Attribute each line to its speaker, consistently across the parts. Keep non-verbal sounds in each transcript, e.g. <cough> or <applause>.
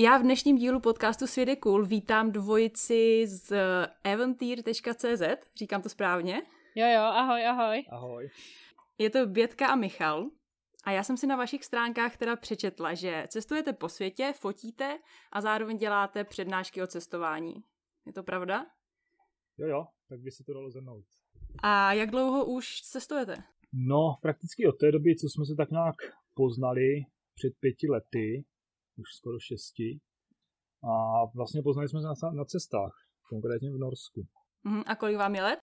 Speaker 1: Já v dnešním dílu podcastu Svět je cool vítám dvojici z eventyr.cz, říkám to správně?
Speaker 2: Jo, jo, ahoj, ahoj.
Speaker 3: Ahoj.
Speaker 1: Je to Bětka a Michal. A já jsem si na vašich stránkách teda přečetla, že cestujete po světě, fotíte a zároveň děláte přednášky o cestování. Je to pravda?
Speaker 3: Jo, jo, tak by se to dalo zhrnout.
Speaker 1: A jak dlouho už cestujete?
Speaker 3: No, prakticky od té doby, co jsme se tak nějak poznali před pěti lety, už skoro šesti, a vlastně poznali jsme se na, na cestách, konkrétně v Norsku.
Speaker 1: Uh-huh. A kolik vám je let?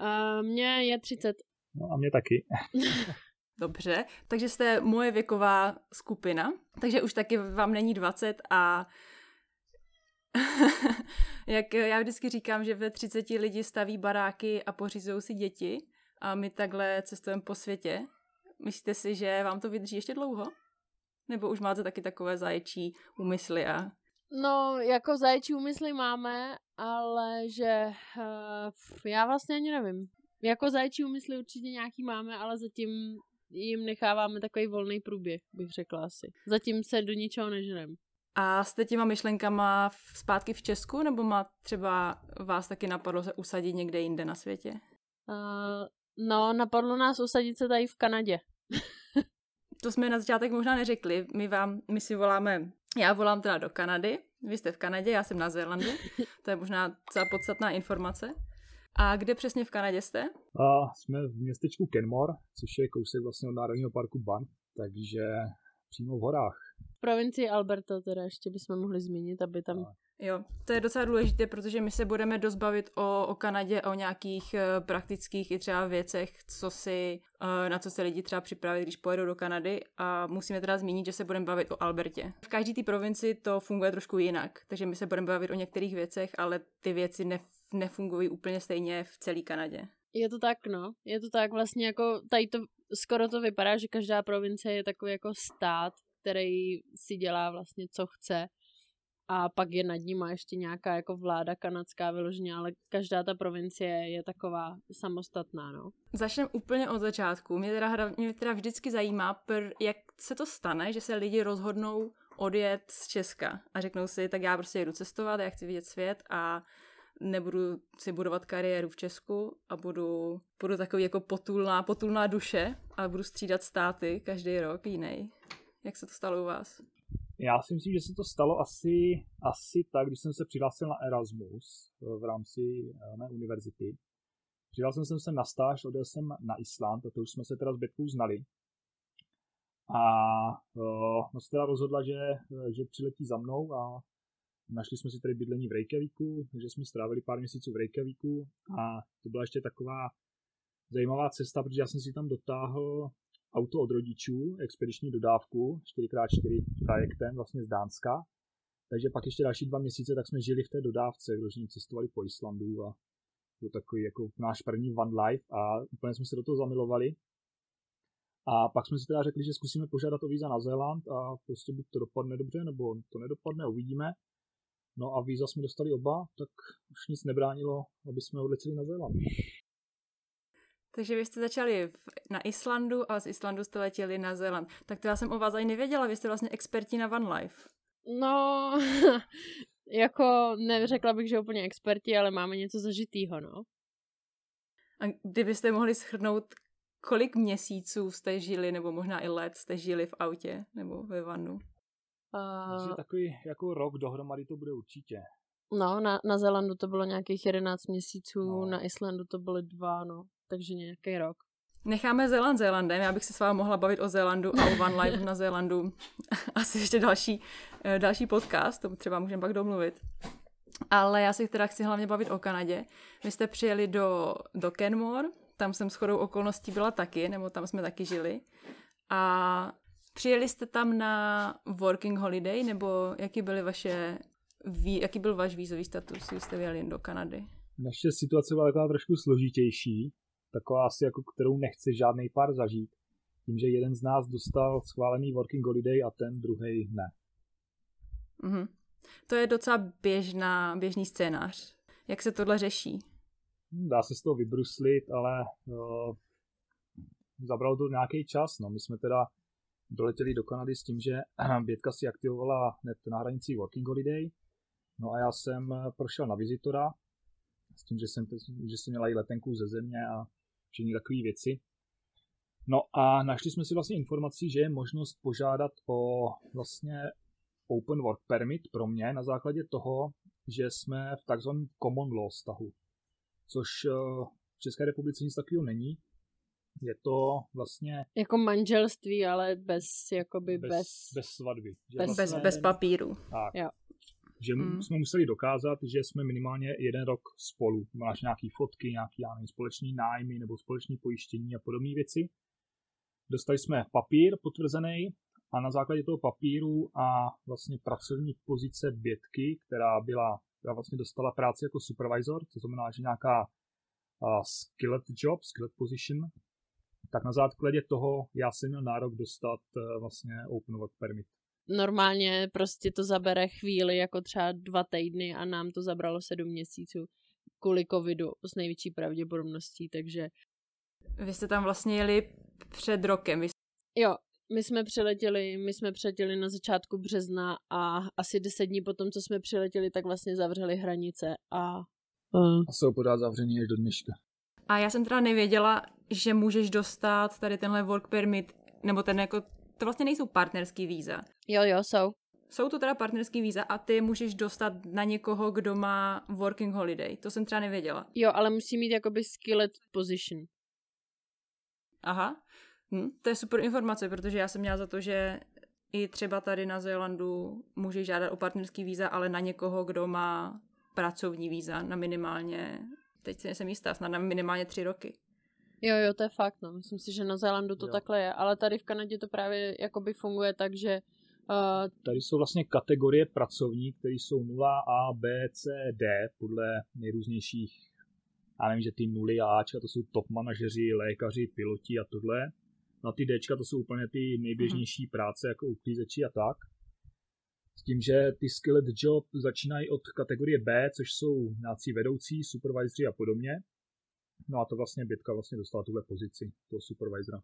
Speaker 2: Uh, mně je 30.
Speaker 3: No a mě taky. <laughs>
Speaker 1: Dobře, takže jste moje věková skupina, takže už taky vám není 20 a <laughs> jak já vždycky říkám, že ve 30 lidi staví baráky a pořizují si děti a my takhle cestujeme po světě. Myslíte si, že vám to vydrží ještě dlouho? Nebo už máte taky takové zaječí úmysly a...
Speaker 2: No, jako zaječí úmysly máme, ale že uh, já vlastně ani nevím. Jako zaječí úmysly určitě nějaký máme, ale zatím jim necháváme takový volný průběh, bych řekla asi. Zatím se do ničeho nežerem.
Speaker 1: A jste těma myšlenkama zpátky v Česku, nebo má třeba vás taky napadlo se usadit někde jinde na světě?
Speaker 2: Uh, no, napadlo nás usadit se tady v Kanadě. <laughs>
Speaker 1: to jsme na začátek možná neřekli. My vám, my si voláme, já volám teda do Kanady, vy jste v Kanadě, já jsem na Zélandu. To je možná celá podstatná informace. A kde přesně v Kanadě jste?
Speaker 3: A jsme v městečku Kenmore, což je kousek vlastně od Národního parku Banff, takže přímo v horách.
Speaker 2: V provincii Alberta teda ještě bychom mohli zmínit, aby tam...
Speaker 1: Jo, to je docela důležité, protože my se budeme dost bavit o, o Kanadě, o nějakých uh, praktických i třeba věcech, co si, uh, na co se lidi třeba připravit, když pojedou do Kanady a musíme teda zmínit, že se budeme bavit o Albertě. V každé té provincii to funguje trošku jinak, takže my se budeme bavit o některých věcech, ale ty věci ne, nefungují úplně stejně v celé Kanadě.
Speaker 2: Je to tak, no. Je to tak vlastně jako, tady to skoro to vypadá, že každá provincie je takový jako stát, který si dělá vlastně co chce a pak je nad ním ještě nějaká jako vláda kanadská vyloženě, ale každá ta provincie je taková samostatná, no.
Speaker 1: Začneme úplně od začátku. Mě teda, mě teda vždycky zajímá, pr, jak se to stane, že se lidi rozhodnou odjet z Česka a řeknou si, tak já prostě jedu cestovat, já chci vidět svět a nebudu si budovat kariéru v Česku a budu, budu takový jako potulná, potulná duše a budu střídat státy každý rok jiný. Jak se to stalo u vás?
Speaker 3: Já si myslím, že se to stalo asi, asi tak, když jsem se přihlásil na Erasmus v rámci eh, mé univerzity. Přihlásil jsem se na stáž, odjel jsem na Island, a to už jsme se teda s Bětkou znali. A uh, no se teda rozhodla, že, že přiletí za mnou a našli jsme si tady bydlení v Reykjavíku, takže jsme strávili pár měsíců v Reykjavíku a to byla ještě taková zajímavá cesta, protože já jsem si tam dotáhl auto od rodičů, expediční dodávku, 4x4 trajektem vlastně z Dánska. Takže pak ještě další dva měsíce, tak jsme žili v té dodávce, vložně cestovali po Islandu a to takový jako náš první van life a úplně jsme se do toho zamilovali. A pak jsme si teda řekli, že zkusíme požádat o víza na Zéland a prostě buď to dopadne dobře, nebo to nedopadne, uvidíme. No a víza jsme dostali oba, tak už nic nebránilo, aby jsme odletěli na Zéland.
Speaker 1: Takže vy jste začali na Islandu a z Islandu jste letěli na Zéland. Tak to já jsem o vás ani nevěděla, vy jste vlastně experti na Van Life.
Speaker 2: No, <laughs> jako neřekla bych, že úplně experti, ale máme něco zažitýho, no.
Speaker 1: A kdybyste mohli schrnout, kolik měsíců jste žili, nebo možná i let jste žili v autě nebo ve vanu?
Speaker 3: Uh... takový jako rok dohromady to bude určitě.
Speaker 2: No, na, na Zélandu to bylo nějakých 11 měsíců, no. na Islandu to byly dva, no takže nějaký rok.
Speaker 1: Necháme Zéland Zélandem, já bych se s vámi mohla bavit o Zélandu a o One Life na Zélandu. <laughs> Asi ještě další, eh, další podcast, to třeba můžeme pak domluvit. Ale já si teda chci hlavně bavit o Kanadě. Vy jste přijeli do, do Kenmore, tam jsem s chodou okolností byla taky, nebo tam jsme taky žili. A Přijeli jste tam na working holiday, nebo jaký byly vaše, jaký byl váš vízový status, když jste vyjeli do Kanady?
Speaker 3: Naše situace byla taková trošku složitější, taková asi jako kterou nechce žádný pár zažít. Tím, že jeden z nás dostal schválený working holiday a ten druhý ne.
Speaker 1: Mm-hmm. To je docela běžná, běžný scénář. Jak se tohle řeší?
Speaker 3: Dá se z toho vybruslit, ale uh, zabralo to nějaký čas. No. My jsme teda doletěli do Kanady s tím, že <clears throat> Bětka si aktivovala hned na hranici Working Holiday. No a já jsem prošel na vizitora s tím, že jsem, že jsem měla i letenku ze země a všechny takové věci. No a našli jsme si vlastně informací, že je možnost požádat o vlastně Open Work Permit pro mě na základě toho, že jsme v takzvaném common law vztahu, což eh, v České republice nic takového není. Je to vlastně...
Speaker 2: Jako manželství, ale bez, jakoby
Speaker 3: bez...
Speaker 2: bez...
Speaker 3: Bez svatby.
Speaker 1: Že bez, vlastně, bez, bez papíru.
Speaker 3: Tak.
Speaker 2: Jo.
Speaker 3: Že mm. jsme museli dokázat, že jsme minimálně jeden rok spolu. Máš nějaké fotky, nějaký, já nevím, společný nájmy nebo společné pojištění a podobné věci. Dostali jsme papír potvrzený a na základě toho papíru a vlastně pracovní pozice Bětky, která byla, která vlastně dostala práci jako supervisor, to znamená, že nějaká uh, skillet job, skillet position, tak na základě toho já jsem měl nárok dostat uh, vlastně open work permit.
Speaker 2: Normálně prostě to zabere chvíli, jako třeba dva týdny a nám to zabralo sedm měsíců kvůli covidu s největší pravděpodobností, takže...
Speaker 1: Vy jste tam vlastně jeli před rokem. Vy...
Speaker 2: Jo, my jsme přiletěli, my jsme přiletěli na začátku března a asi deset dní potom, co jsme přiletěli, tak vlastně zavřeli hranice a...
Speaker 3: Uh. A jsou pořád zavřený až do dneška.
Speaker 1: A já jsem teda nevěděla, že můžeš dostat tady tenhle work permit, nebo ten jako, to vlastně nejsou partnerský víza.
Speaker 2: Jo, jo, jsou.
Speaker 1: Jsou to teda partnerský víza a ty můžeš dostat na někoho, kdo má working holiday. To jsem třeba nevěděla.
Speaker 2: Jo, ale musí mít jakoby skillet position.
Speaker 1: Aha. Hm, to je super informace, protože já jsem měla za to, že i třeba tady na Zélandu může žádat o partnerský víza, ale na někoho, kdo má pracovní víza na minimálně, teď si nejsem jistá, snad na minimálně tři roky.
Speaker 2: Jo, jo, to je fakt, no. Myslím si, že na Zélandu to jo. takhle je, ale tady v Kanadě to právě jakoby funguje tak, že
Speaker 3: Uh, tady jsou vlastně kategorie pracovní, které jsou 0 A, B, C, D podle nejrůznějších, já nevím, že ty nuly a Ačka to jsou top manažeři, lékaři, piloti a tohle. Na ty Dčka to jsou úplně ty nejběžnější mm-hmm. práce, jako uklízeči a tak. S tím, že ty skillet job začínají od kategorie B, což jsou nějací vedoucí, supervisory a podobně. No a to vlastně Bětka vlastně dostala tuhle pozici, toho supervisora.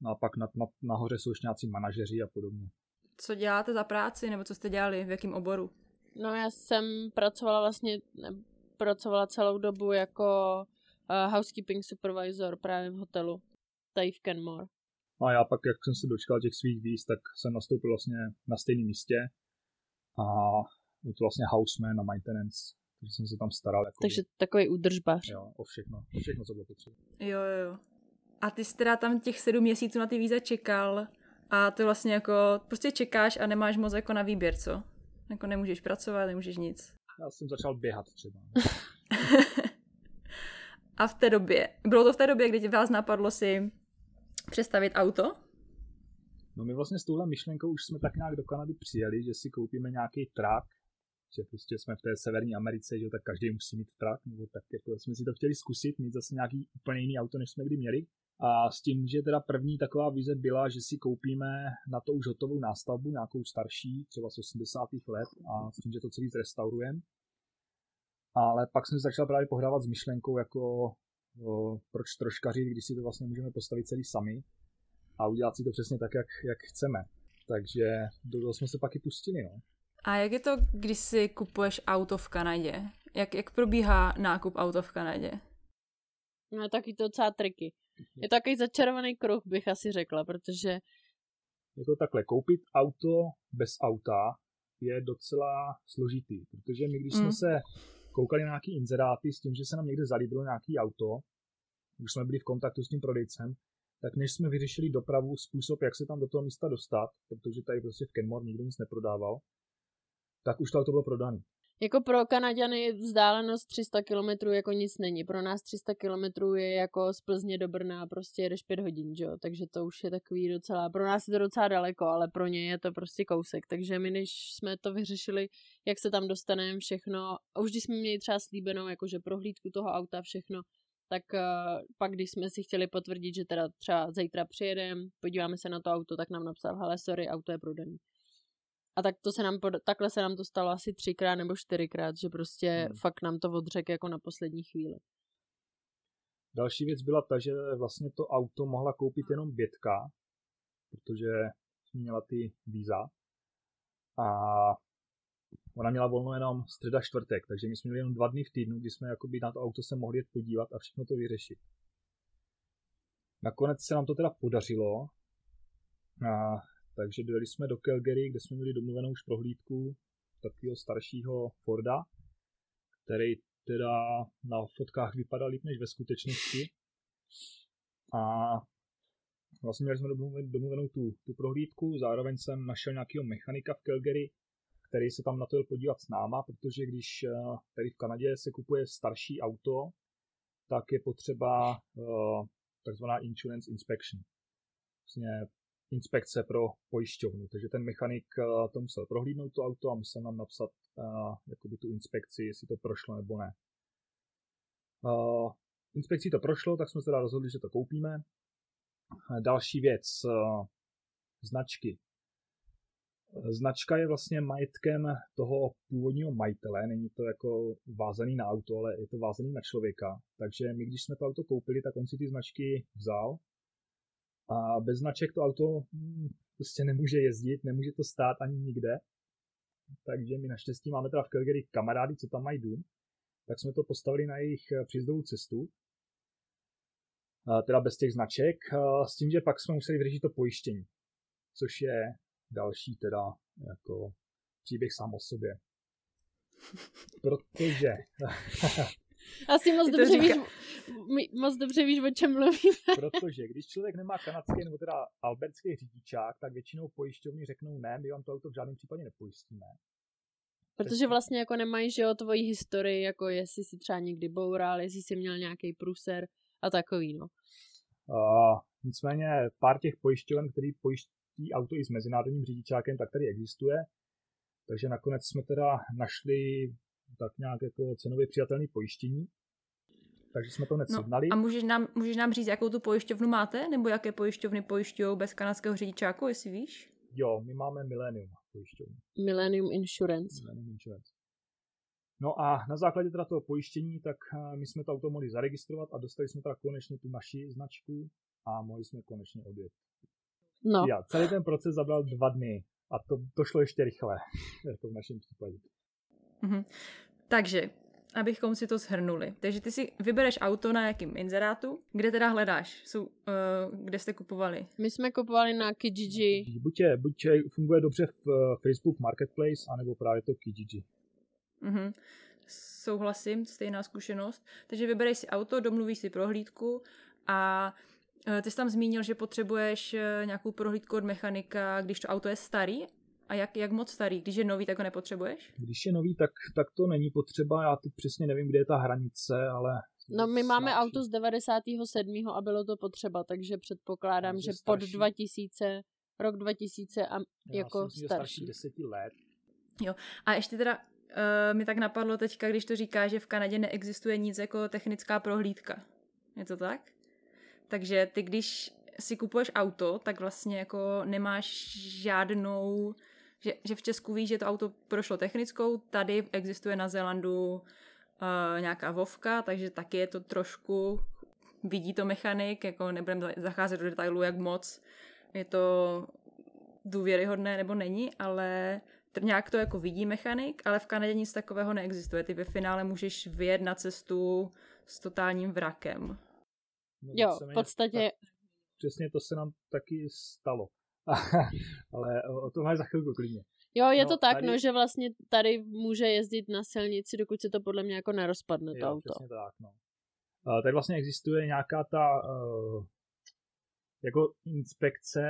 Speaker 3: No a pak na, na, nahoře jsou ještě nějací manažeři a podobně.
Speaker 1: Co děláte za práci, nebo co jste dělali, v jakém oboru?
Speaker 2: No já jsem pracovala vlastně, ne, pracovala celou dobu jako uh, housekeeping supervisor právě v hotelu tady v Kenmore.
Speaker 3: No a já pak, jak jsem se dočkal těch svých víz, tak jsem nastoupil vlastně na stejném místě a byl to vlastně houseman a maintenance, takže jsem se tam staral. Jako
Speaker 2: takže takový údržbař.
Speaker 3: Jo, o všechno, o všechno, co bylo potřeba.
Speaker 1: Jo, jo. A ty jsi teda tam těch sedm měsíců na ty víza čekal a to vlastně jako, prostě čekáš a nemáš moc jako na výběr, co? Jako nemůžeš pracovat, nemůžeš nic.
Speaker 3: Já jsem začal běhat třeba. <laughs>
Speaker 1: a v té době, bylo to v té době, kdy vás napadlo si přestavit auto?
Speaker 3: No my vlastně s touhle myšlenkou už jsme tak nějak do Kanady přijeli, že si koupíme nějaký trak, že prostě jsme v té severní Americe, že tak každý musí mít trak, nebo tak jako jsme si to chtěli zkusit, mít zase nějaký úplně jiný auto, než jsme kdy měli. A s tím, že teda první taková vize byla, že si koupíme na to už hotovou nástavbu, nějakou starší, třeba z 80. let, a s tím, že to celý zrestaurujeme. Ale pak jsem se začal právě pohrávat s myšlenkou, jako o, proč troškařit, když si to vlastně můžeme postavit celý sami a udělat si to přesně tak, jak, jak chceme. Takže do toho jsme se pak i pustili. No.
Speaker 1: A jak je to, když si kupuješ auto v Kanadě? Jak, jak probíhá nákup auto v Kanadě?
Speaker 2: No taky to docela triky. Je to takový začarovaný kruh, bych asi řekla, protože...
Speaker 3: Je to takhle, koupit auto bez auta je docela složitý, protože my, když mm. jsme se koukali na nějaký inzeráty s tím, že se nám někde zalíbilo nějaký auto, když jsme byli v kontaktu s tím prodejcem, tak než jsme vyřešili dopravu, způsob, jak se tam do toho místa dostat, protože tady prostě v Kenmore nikdo nic neprodával, tak už to auto bylo prodané.
Speaker 2: Jako pro Kanaďany vzdálenost 300 km jako nic není. Pro nás 300 km je jako z Plzně do Brna prostě jedeš 5 hodin, jo? takže to už je takový docela, pro nás je to docela daleko, ale pro ně je to prostě kousek. Takže my, než jsme to vyřešili, jak se tam dostaneme všechno, a už když jsme měli třeba slíbenou jakože prohlídku toho auta, všechno, tak uh, pak, když jsme si chtěli potvrdit, že teda třeba zítra přijedeme, podíváme se na to auto, tak nám napsal, hele, sorry, auto je prodaný. A tak to se nám, takhle se nám to stalo asi třikrát nebo čtyřikrát, že prostě hmm. fakt nám to odřek jako na poslední chvíli.
Speaker 3: Další věc byla ta, že vlastně to auto mohla koupit jenom Bětka, protože měla ty víza. A ona měla volno jenom středa čtvrtek, takže my jsme měli jenom dva dny v týdnu, kdy jsme jakoby na to auto se mohli jet podívat a všechno to vyřešit. Nakonec se nám to teda podařilo. A takže dojeli jsme do Calgary, kde jsme měli domluvenou už prohlídku takového staršího Forda, který teda na fotkách vypadal líp než ve skutečnosti. A vlastně měli jsme domluvenou tu, tu prohlídku, zároveň jsem našel nějakého mechanika v Calgary, který se tam na to jel podívat s náma, protože když eh, tady v Kanadě se kupuje starší auto, tak je potřeba uh, takzvaná insurance inspection. Vlastně inspekce pro pojišťovnu. Takže ten mechanik eh, to musel prohlídnout to auto a musel nám napsat uh, jakoby tu inspekci, jestli to prošlo nebo ne. Uh, inspekcí to prošlo, tak jsme se teda rozhodli, že to koupíme. Další věc, značky. Značka je vlastně majetkem toho původního majitele, není to jako vázaný na auto, ale je to vázaný na člověka. Takže my, když jsme to auto koupili, tak on si ty značky vzal a bez značek to auto hm, prostě nemůže jezdit, nemůže to stát ani nikde. Takže my naštěstí máme teda v Calgary kamarády, co tam mají dům, tak jsme to postavili na jejich eh, příjezdovou cestu, teda bez těch značek, s tím, že pak jsme museli vyřešit to pojištění, což je další teda jako příběh sám o sobě. <laughs> Protože
Speaker 2: Asi moc dobře, říká... víš, moc dobře víš, o čem mluvíme.
Speaker 3: Protože když člověk nemá kanadský nebo teda albertský řidičák, tak většinou pojišťovny řeknou ne, my vám to auto v žádném případě nepojistíme.
Speaker 2: Protože vlastně jako nemají, že o tvoji historii, jako jestli si třeba někdy boural, jestli jsi měl nějaký pruser a takový, no.
Speaker 3: Uh, nicméně pár těch pojišťoven, který pojiští auto i s mezinárodním řidičákem, tak tady existuje. Takže nakonec jsme teda našli tak nějak jako cenově přijatelné pojištění. Takže jsme to hned no,
Speaker 1: A můžeš nám, můžeš nám říct, jakou tu pojišťovnu máte? Nebo jaké pojišťovny pojišťují bez kanadského řidičáku, jestli víš?
Speaker 3: Jo, my máme Millennium pojišťovnu.
Speaker 2: Millennium Insurance.
Speaker 3: Millennium Insurance. No a na základě teda toho pojištění, tak eh, my jsme to auto mohli zaregistrovat a dostali jsme teda konečně tu naši značku a mohli jsme konečně odjet.
Speaker 2: No.
Speaker 3: Já, celý ten proces zabral dva dny a to, to šlo ještě rychle, jako <laughs> v našem případě.
Speaker 1: Mm-hmm. Takže, abychom si to shrnuli. Takže ty si vybereš auto na jakým inzerátu, kde teda hledáš, Jsou, uh, kde jste kupovali?
Speaker 2: My jsme kupovali na Kijiji.
Speaker 3: Buď, je, buď je, funguje dobře v uh, Facebook Marketplace, anebo právě to Kijiji.
Speaker 1: Mm-hmm. Souhlasím, stejná zkušenost. Takže vybereš si auto, domluvíš si prohlídku a uh, ty jsi tam zmínil, že potřebuješ nějakou prohlídku od mechanika, když to auto je starý a jak, jak moc starý? Když je nový, tak ho nepotřebuješ?
Speaker 3: Když je nový, tak, tak to není potřeba. Já teď přesně nevím, kde je ta hranice, ale...
Speaker 2: No my máme starší. auto z 97. a bylo to potřeba, takže předpokládám, takže že starší. pod 2000, rok 2000 a Já jako myslím, starší.
Speaker 3: 10 let.
Speaker 1: Jo, a ještě teda uh, mi tak napadlo teďka, když to říká, že v Kanadě neexistuje nic jako technická prohlídka. Je to tak? Takže ty, když si kupuješ auto, tak vlastně jako nemáš žádnou že, že v Česku víš, že to auto prošlo technickou, tady existuje na Zélandu uh, nějaká vovka, takže taky je to trošku, vidí to mechanik, jako nebudeme zacházet do detailu, jak moc je to důvěryhodné nebo není, ale nějak to jako vidí mechanik, ale v Kanadě nic takového neexistuje. Ty ve finále můžeš vyjet na cestu s totálním vrakem.
Speaker 2: No, jo, v podstatě... Tak,
Speaker 3: přesně to se nám taky stalo. <laughs> ale o tom máš za chvilku klidně.
Speaker 2: Jo, je no, to tak, tady... no, že vlastně tady může jezdit na silnici, dokud se to podle mě jako nerozpadne, to jo, auto.
Speaker 3: tak, no. Uh, tady vlastně existuje nějaká ta, uh, jako inspekce,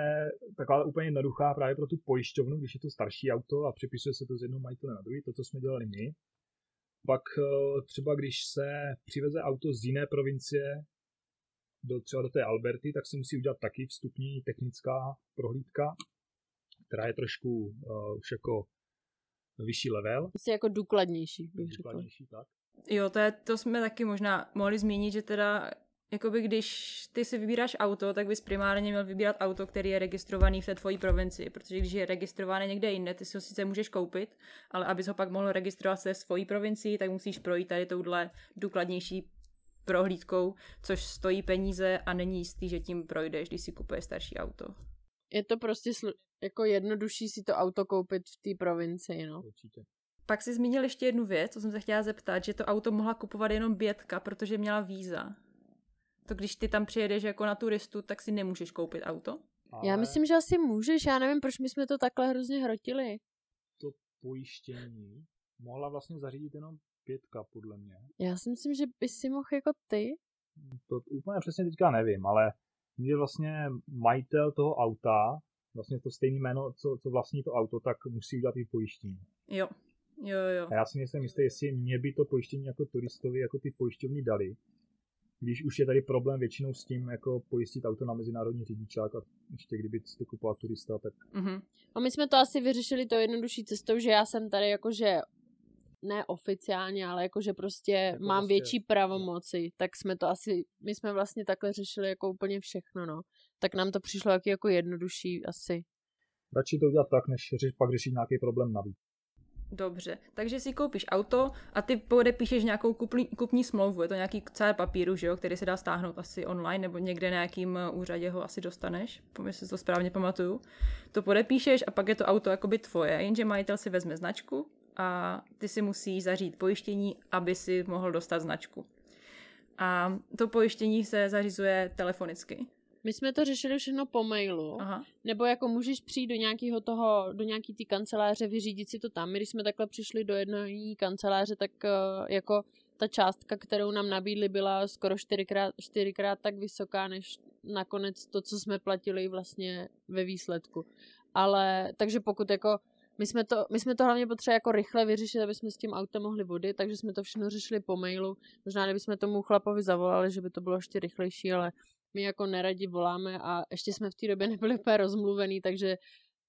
Speaker 3: taková úplně jednoduchá právě pro tu pojišťovnu, když je to starší auto a připisuje se to z jednoho majitele na druhý, to, co jsme dělali my. Pak eh, třeba když se přiveze auto z jiné provincie do, třeba do té Alberty, tak se musí udělat taky vstupní technická prohlídka, která je trošku uh, už jako vyšší level.
Speaker 2: Asi jako důkladnější, bych řekl.
Speaker 3: Důkladnější, tak.
Speaker 1: Jo, to, je, to jsme taky možná mohli zmínit, že teda jakoby když ty si vybíráš auto, tak bys primárně měl vybírat auto, který je registrovaný v té tvojí provincii, protože když je registrovaný někde jinde, ty si ho sice můžeš koupit, ale abys ho pak mohl registrovat v té svojí provincii, tak musíš projít tady touhle důkladnější prohlídkou, což stojí peníze a není jistý, že tím projdeš, když si kupuješ starší auto.
Speaker 2: Je to prostě slu- jako jednodušší si to auto koupit v té provincii, no.
Speaker 3: Určitě.
Speaker 1: Pak si zmínil ještě jednu věc, co jsem se chtěla zeptat, že to auto mohla kupovat jenom Bětka, protože měla víza. To když ty tam přijedeš jako na turistu, tak si nemůžeš koupit auto?
Speaker 3: Ale
Speaker 2: Já myslím, že asi můžeš, já nevím, proč my jsme to takhle hrozně hrotili.
Speaker 3: to pojištění mohla vlastně zařídit jenom pětka, podle mě.
Speaker 2: Já si myslím, že by si mohl jako ty.
Speaker 3: To úplně přesně teďka nevím, ale že vlastně majitel toho auta, vlastně to stejné jméno, co, co vlastní to auto, tak musí udělat i pojištění.
Speaker 1: Jo, jo, jo.
Speaker 3: A já si nejsem jistý, jestli mě by to pojištění jako turistovi, jako ty pojišťovny dali, když už je tady problém většinou s tím, jako pojistit auto na mezinárodní řidičák a ještě kdyby si to kupoval turista, tak
Speaker 1: Mhm.
Speaker 2: A my jsme to asi vyřešili to jednodušší cestou, že já jsem tady jakože neoficiálně, ale jakože prostě
Speaker 3: Jako
Speaker 2: mám
Speaker 3: prostě-
Speaker 2: větší pravomoci, tak jsme to asi, my jsme vlastně takhle řešili jako úplně všechno, no. Tak nám to přišlo taky jako jednodušší asi.
Speaker 3: radši to udělat tak, než řeš, pak řešit nějaký problém navíc.
Speaker 1: Dobře, takže si koupíš auto a ty podepíšeš nějakou kupní, kupní smlouvu. Je to nějaký celé papíru, že jo, který se dá stáhnout asi online nebo někde na nějakým eh, úřadě ho asi dostaneš, jestli si to správně pamatuju. To podepíšeš a pak je to auto jakoby tvoje, jenže majitel si vezme značku a ty si musíš zařídit pojištění, aby si mohl dostat značku. A to pojištění se zařizuje telefonicky.
Speaker 2: My jsme to řešili všechno po mailu,
Speaker 1: Aha.
Speaker 2: nebo jako můžeš přijít do nějakého toho, do nějaký té kanceláře, vyřídit si to tam. My, když jsme takhle přišli do jedné kanceláře, tak eh, jako ta částka, kterou nám nabídli, byla skoro čtyřikrát, čtyřikrát tak vysoká, než nakonec to, co jsme platili vlastně ve výsledku. Ale, takže pokud jako my jsme, to, my jsme to hlavně potřebovali jako rychle vyřešit, aby jsme s tím autem mohli vody, takže jsme to všechno řešili po mailu. Možná, kdybychom tomu chlapovi zavolali, že by to bylo ještě rychlejší, ale my jako neradi voláme a ještě jsme v té době nebyli úplně rozmluvený, takže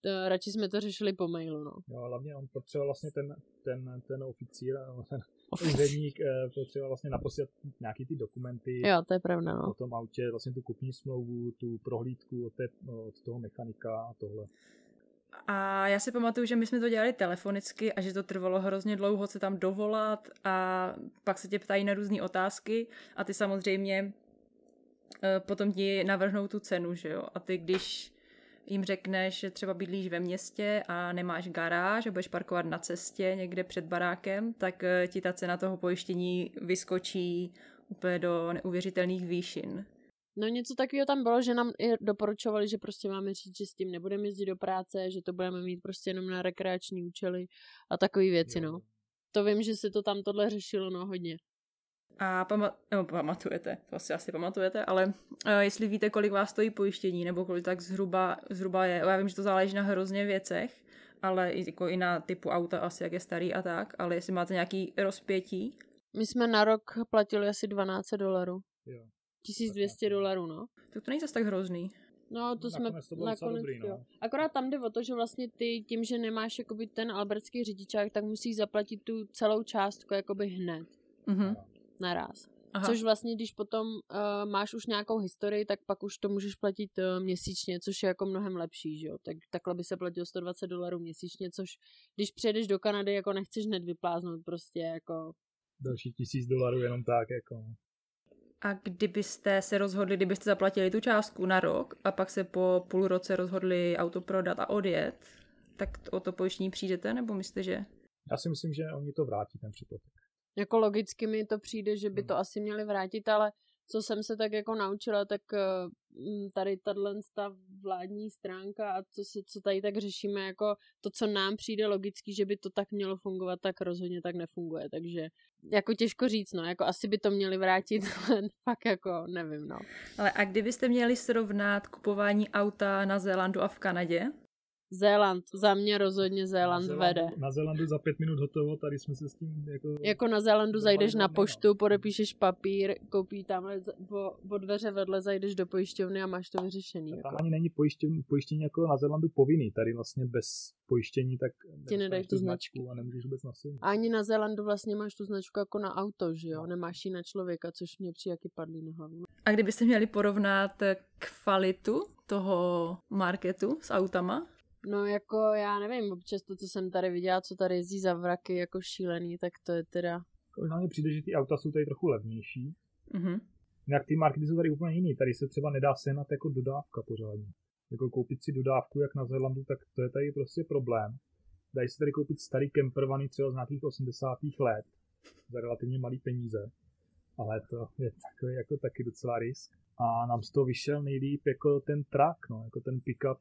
Speaker 2: to, radši jsme to řešili po mailu, no.
Speaker 3: Jo, a hlavně on potřeboval vlastně ten, ten, ten oficír, no, ten úředník eh, potřeboval vlastně naposílat nějaký ty dokumenty
Speaker 2: Jo, to je pravda,
Speaker 3: o
Speaker 2: no.
Speaker 3: tom autě, vlastně tu kupní smlouvu, tu prohlídku od, té, od toho mechanika a tohle.
Speaker 1: A já si pamatuju, že my jsme to dělali telefonicky a že to trvalo hrozně dlouho se tam dovolat a pak se tě ptají na různé otázky a ty samozřejmě eh, potom ti navrhnou tu cenu, že jo? A ty když jim řekneš, že třeba bydlíš ve městě a nemáš garáž a budeš parkovat na cestě někde před barákem, tak eh, ti ta cena toho pojištění vyskočí úplně do neuvěřitelných výšin.
Speaker 2: No něco takového tam bylo, že nám i doporučovali, že prostě máme říct, že s tím nebudeme jezdit do práce, že to budeme mít prostě jenom na rekreační účely a takové věci, no. To vím, že se to tam tohle řešilo, no, hodně.
Speaker 1: A pama- no, pamatujete, to asi asi pamatujete, ale uh, jestli víte, kolik vás stojí pojištění, nebo kolik tak zhruba, zhruba je, já vím, že to záleží na hrozně věcech, ale i, jako i na typu auta asi, jak je starý a tak, ale jestli máte nějaký rozpětí,
Speaker 2: My jsme na rok platili asi 12 dolarů.
Speaker 3: Jo.
Speaker 2: 1200 dolarů, no.
Speaker 1: tak to není zase tak hrozný.
Speaker 2: No, to jsme
Speaker 3: Nakonec to bylo docela
Speaker 2: nakonec,
Speaker 3: dobrý, no.
Speaker 2: jo. Akorát tam jde o to, že vlastně ty tím, že nemáš jakoby ten albertský řidičák, tak musíš zaplatit tu celou částku jakoby hned,
Speaker 1: Mhm.
Speaker 2: naraz.
Speaker 1: Aha.
Speaker 2: Což vlastně, když potom uh, máš už nějakou historii, tak pak už to můžeš platit uh, měsíčně, což je jako mnohem lepší, že jo. Tak, takhle by se platilo 120 dolarů měsíčně, což když přijedeš do Kanady, jako nechceš hned vypláznout prostě jako...
Speaker 3: Další tisíc dolarů jenom tak, jako.
Speaker 1: A kdybyste se rozhodli, kdybyste zaplatili tu částku na rok a pak se po půl roce rozhodli auto prodat a odjet, tak o to pojištění přijdete, nebo myslíte, že...
Speaker 3: Já si myslím, že oni to vrátí, ten příplatek.
Speaker 2: Jako logicky mi to přijde, že by to
Speaker 3: Hmm.
Speaker 2: asi měli vrátit, ale co jsem se tak jako naučila, tak mm, tady tahle ta vládní stránka a co, se, co tady tak řešíme, jako to, co nám přijde logicky, že by to tak mělo fungovat, tak rozhodně tak nefunguje. Takže jako těžko říct, no, jako asi by to měli vrátit, <laughs> len fakt jako nevím, no.
Speaker 1: Ale a kdybyste měli srovnat kupování auta na Zélandu a v Kanadě,
Speaker 2: Zéland, za mě rozhodně Zéland
Speaker 3: na Zélandu,
Speaker 2: vede.
Speaker 3: Na Zélandu za pět minut hotovo, tady jsme se s tím jako...
Speaker 2: Jako na Zélandu zajdeš na
Speaker 3: no.
Speaker 2: poštu, podepíšeš papír, koupí tamhle za- o, o dveře vedle, zajdeš do pojišťovny a máš to vyřešený.
Speaker 3: Tam
Speaker 2: Jako.
Speaker 3: ani není pojištění, pojištění jako na Zélandu povinný. Tady vlastně bez pojištění tak nedostaneš
Speaker 2: nedají tu značku.
Speaker 3: a nemůžeš vůbec na silnici.
Speaker 2: A ani na Zélandu vlastně máš tu značku jako na auto, že jo? Nemáš ji na člověka, což mě přijde jaký padlý na hlavu.
Speaker 1: a kdybyste měli porovnat kvalitu toho marketu s autama,
Speaker 2: No jako já nevím, občas to, co jsem tady viděla, co tady jezdí za vraky jako šílený, tak to je teda...
Speaker 3: Možná mi přijde, že ty auta jsou tady trochu levnější.
Speaker 1: mhm.
Speaker 3: Jinak ty markety jsou tady úplně jiný. Tady se třeba nedá sehnat jako dodávka pořádně. Jako koupit si dodávku jak na Zélandu, tak to je tady prostě problém. Dají se tady koupit starý campervany třeba z nějakých 80. let za relativně malý peníze. Ale to je takový jako taky docela risk. A nám z toho vyšel nejlíp jako ten truck, no, jako ten pickup,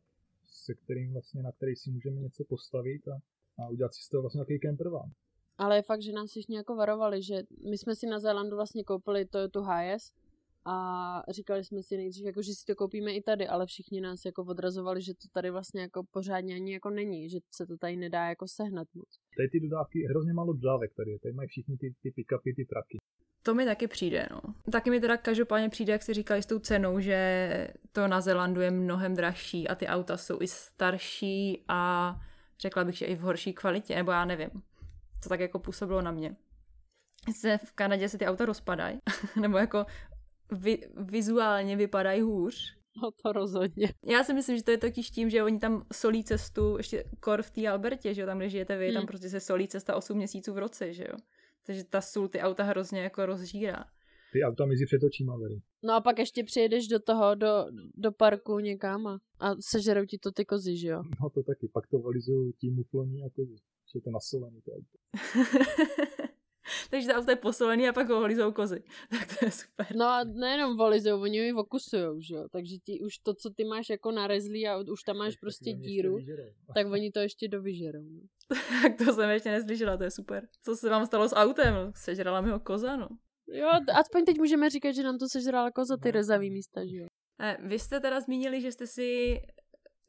Speaker 3: se kterým vlastně, na který si můžeme něco postavit a, a udělat si z toho vlastně takový campervan.
Speaker 2: Ale je fakt, že nás všichni jako varovali, že my jsme si na Zélandu vlastně koupili Toyota HS a říkali jsme si nejdřív, jako, že si to koupíme i tady, ale všichni nás jako odrazovali, že to tady vlastně jako pořádně ani jako není, že se to tady nedá jako sehnat moc.
Speaker 3: Tady ty dodávky, hrozně málo dodávek tady, tady mají všichni ty, ty pick-upy, ty trucky.
Speaker 1: To mi taky přijde, no. Taky mi teda každopádně přijde, jak jsi říkali s tou cenou, že to na Zelandu je mnohem dražší a ty auta jsou i starší a řekla bych, že i v horší kvalitě, nebo já nevím. To tak jako působilo na mě. Se v Kanadě se ty auta rozpadají, <laughs> nebo jako vi, vizuálně vypadají hůř.
Speaker 2: No to rozhodně.
Speaker 1: Já si myslím, že to je totiž tím, že oni tam solí cestu, ještě kor v té Albertě, že jo, tam, kde žijete vy, tam
Speaker 2: Hmm.
Speaker 1: prostě se solí cesta 8 měsíců v roce, že jo. Takže ta sůl ty auta hrozně jako rozžírá.
Speaker 3: Ty auta mizí před očima tady.
Speaker 2: No a pak ještě přijedeš do toho, do, do parku někam a, a sežerou ti to ty kozy, že jo?
Speaker 3: No to taky, pak to valizují tí mufloní a kozy. Že je to nasolený to auto. <laughs> <laughs>
Speaker 1: Takže to auto je posolený a pak ho holizou kozy. <laughs> Tak to je super.
Speaker 2: No a nejenom volizou, oni ji okusujou, že jo? Takže ti už to, co ty máš jako narezlý a už tam máš
Speaker 3: Tak
Speaker 2: prostě díru, <laughs> tak oni to ještě dovyžerou. No.
Speaker 1: Tak to jsem ještě neslyšela, to je super. Co se vám stalo s autem? Sežrala mi ho koza, no.
Speaker 2: Jo, aspoň teď můžeme říkat, že nám to sežrala koza ty
Speaker 3: No.
Speaker 2: rezavý místa, že jo?
Speaker 1: Eh, Vy jste teda zmínili, že jste si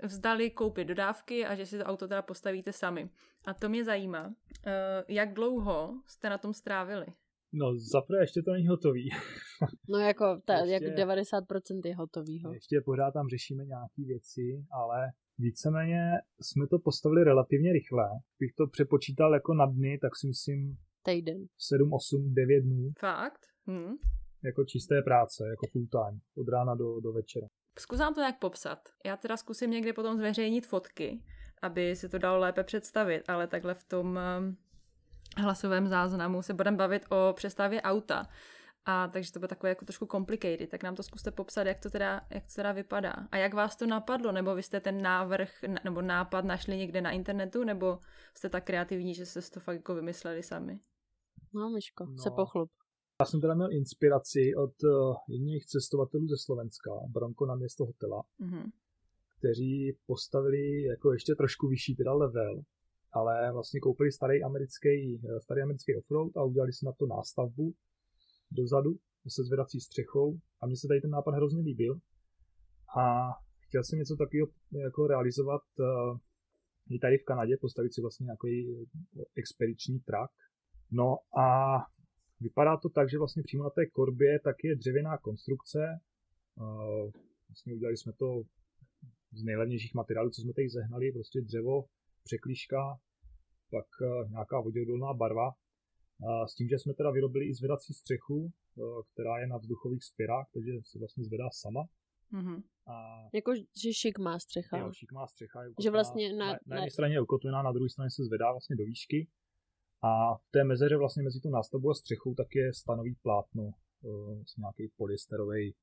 Speaker 1: vzdali koupit dodávky a že si to auto teda postavíte sami. A to mě zajímá, eh, jak dlouho jste na tom strávili?
Speaker 3: No zaprvé ještě to není hotový. <laughs>
Speaker 2: No jako, ta,
Speaker 3: Ještě-
Speaker 2: jak 90% je hotovýho.
Speaker 3: Ještě pořád tam řešíme nějaké věci, ale víceméně jsme to postavili relativně rychle. Bych to přepočítal jako na dny, tak si myslím
Speaker 2: Týden.
Speaker 3: 7, 8, 9 dnů
Speaker 1: Fakt? Hm.
Speaker 3: jako čisté práce, jako full time, od rána do, do večera.
Speaker 1: Zkus nám to nějak popsat. Já teda zkusím někde potom zveřejnit fotky, aby si to dalo lépe představit, ale takhle v tom eh, hlasovém záznamu se budeme bavit o přestavě auta. A takže to bude takové jako trošku complicated, tak nám to zkuste popsat, jak to teda, jak to teda vypadá. A jak vás to napadlo, nebo vy jste ten návrh nebo nápad našli někde na internetu, nebo jste tak kreativní, že jste si to fakt jako vymysleli sami?
Speaker 2: No, Myško,
Speaker 3: No.
Speaker 2: se pochlup.
Speaker 3: Já jsem teda měl inspiraci od uh, jedných cestovatelů ze Slovenska, Bronco na město hotela,
Speaker 1: Mhm.
Speaker 3: kteří postavili jako ještě trošku vyšší teda level, ale vlastně koupili starý americký, eh, starý americký offroad a udělali si na to nástavbu dozadu se zvedací střechou a mně se tady ten nápad hrozně líbil a chtěl jsem něco takového jako realizovat i tady v Kanadě, postavit si vlastně nějaký expediční truck. No a vypadá to tak, že vlastně přímo na té korbě tak je dřevěná konstrukce. Vlastně udělali jsme to z nejlevnějších materiálů, co jsme tady zehnali, prostě dřevo, překlíška, pak uh, nějaká voděodolná barva. S tím, že jsme teda vyrobili i zvedací střechu, uh, která je na vzduchových spirách, takže se vlastně zvedá sama.
Speaker 1: Mhm.
Speaker 3: A
Speaker 2: Jako, že šik má střecha.
Speaker 3: jo, šikmá střecha je
Speaker 2: Že
Speaker 3: ukotvená-
Speaker 2: vlastně na-
Speaker 3: na,
Speaker 2: na-
Speaker 3: na jedné straně je ukotvená, na druhé straně se zvedá vlastně do výšky. A v té mezeře vlastně mezi tu nástavbou a střechou tak je stanový plátno, uh, nějaký polyesterový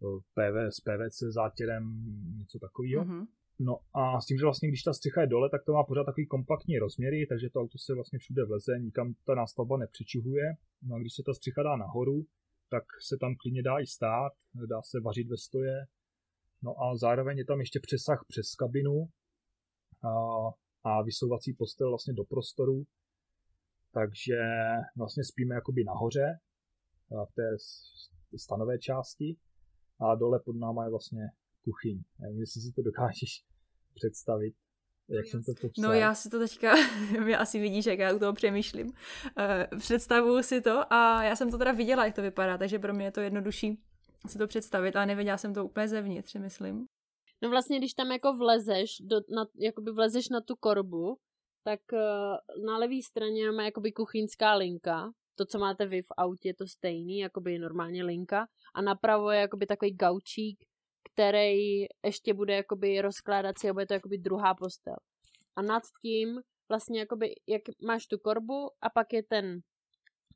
Speaker 3: uh, PV, s PVC zátěrem, něco takového.
Speaker 1: Mhm.
Speaker 3: No a s tím, že vlastně když ta střecha je dole, tak to má pořád takový kompaktní rozměry, takže to auto se vlastně všude vleze, nikam ta nástavba nepřičuhuje. No a když se ta střecha dá nahoru, tak se tam klidně dá i stát, dá se vařit ve stoje. No a zároveň je tam ještě přesah přes kabinu a, a vysouvací postel vlastně do prostoru, takže vlastně spíme jakoby nahoře v té stanové části a dole pod náma je vlastně kuchyň. Nevím, jestli si to dokážeš <laughs> představit jak jsem to popsal.
Speaker 1: No já si to teďka, <laughs> mě asi vidíš, jak já u toho přemýšlím. Uh, představuju si to a já jsem to teda viděla, jak to vypadá, takže pro mě je to jednodušší si to představit, ale nevěděla jsem to úplně zevnitř, myslím.
Speaker 2: No vlastně, když tam jako vlezeš, do, na, jakoby vlezeš na tu korbu, tak uh, na levé straně máme jakoby kuchyňská linka, to, co máte vy v autě, je to stejný, jakoby normálně linka, a napravo je jakoby takový gaučík, který ještě bude jakoby rozkládací a bude to jakoby druhá postel. A nad tím vlastně jakoby, jak máš tu korbu a pak je ten,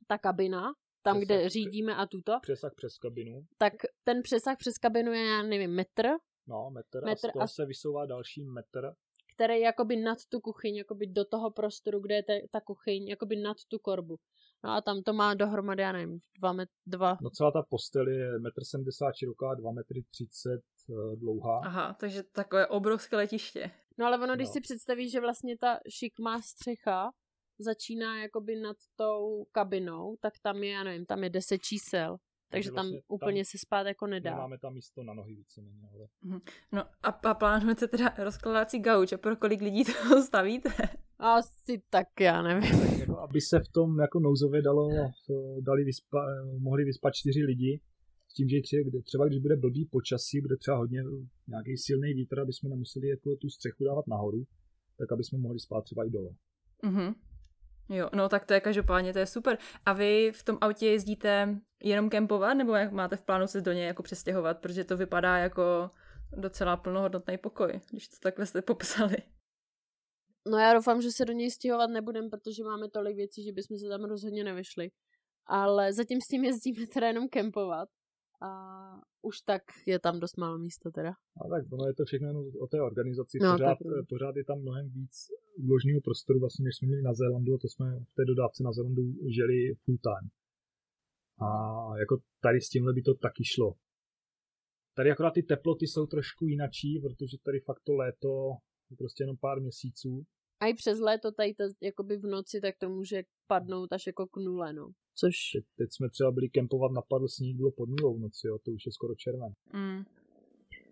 Speaker 2: ta kabina, tam, přesah, kde řídíme a tuto.
Speaker 3: Přesah přes kabinu.
Speaker 2: Tak ten přesah přes kabinu je, já nevím, metr.
Speaker 3: No, metr, metr a z toho a... se vysouvá další metr.
Speaker 2: Který je jakoby nad tu kuchyň, jakoby do toho prostoru, kde je ta, kuchyň, jakoby nad tu korbu. No a tam to má dohromady, já nevím, dva, met, dva.
Speaker 3: No celá ta postel je 1,70 m široká, 2,30 m eh, dlouhá.
Speaker 1: Aha, takže takové obrovské letiště.
Speaker 2: No ale ono, když no. si představíš, že vlastně ta šikmá střecha začíná jakoby nad tou kabinou, tak tam je, já nevím, tam je 10 čísel. Takže tam vlastně úplně tam se spát jako nedá.
Speaker 3: Máme tam místo na nohy víceméně. Ale...
Speaker 1: Mhm. No a, a plánujete teda rozkladací gauč a pro kolik lidí to <laughs> stavíte?
Speaker 2: Asi tak, já nevím. Tak
Speaker 3: jako, aby se v tom jako nouzově dalo, dali vyspa, mohli vyspat čtyři lidi, s tím, že třeba když bude blbý počasí, bude třeba hodně nějaký silný vítr, aby jsme nemuseli jako tu střechu dávat nahoru, tak aby jsme mohli spát třeba i dole.
Speaker 1: Mm-hmm. Jo, no tak to je každopádně, to je super. A vy v tom autě jezdíte jenom kempovat, nebo jak máte v plánu se do něj jako přestěhovat, protože to vypadá jako docela plnohodnotný pokoj, když to takhle jste popsali.
Speaker 2: No já doufám, že se do něj stěhovat nebudem, protože máme tolik věcí, že bychom se tam rozhodně nevyšli. Ale zatím s tím jezdíme teda jenom kempovat. A už tak je tam dost málo místa teda.
Speaker 3: A tak ono je to všechno jenom o té organizaci. No, pořád, pořád je tam mnohem víc úložného prostoru, vlastně, než jsme měli na Zélandu a to jsme v té dodávce na Zélandu žili full time. A jako tady s tímhle by to taky šlo. Tady akorát ty teploty jsou trošku jinačí, protože tady fakt to léto je prostě jenom pár měsíců.
Speaker 2: A i přes léto tady to, jakoby v noci, tak to může padnout až jako k nule, no. Což...
Speaker 3: Teď, teď jsme třeba byli kempovat, napadl sníh, bylo pod nulou v noci, jo, to už je skoro červen.
Speaker 1: Mm.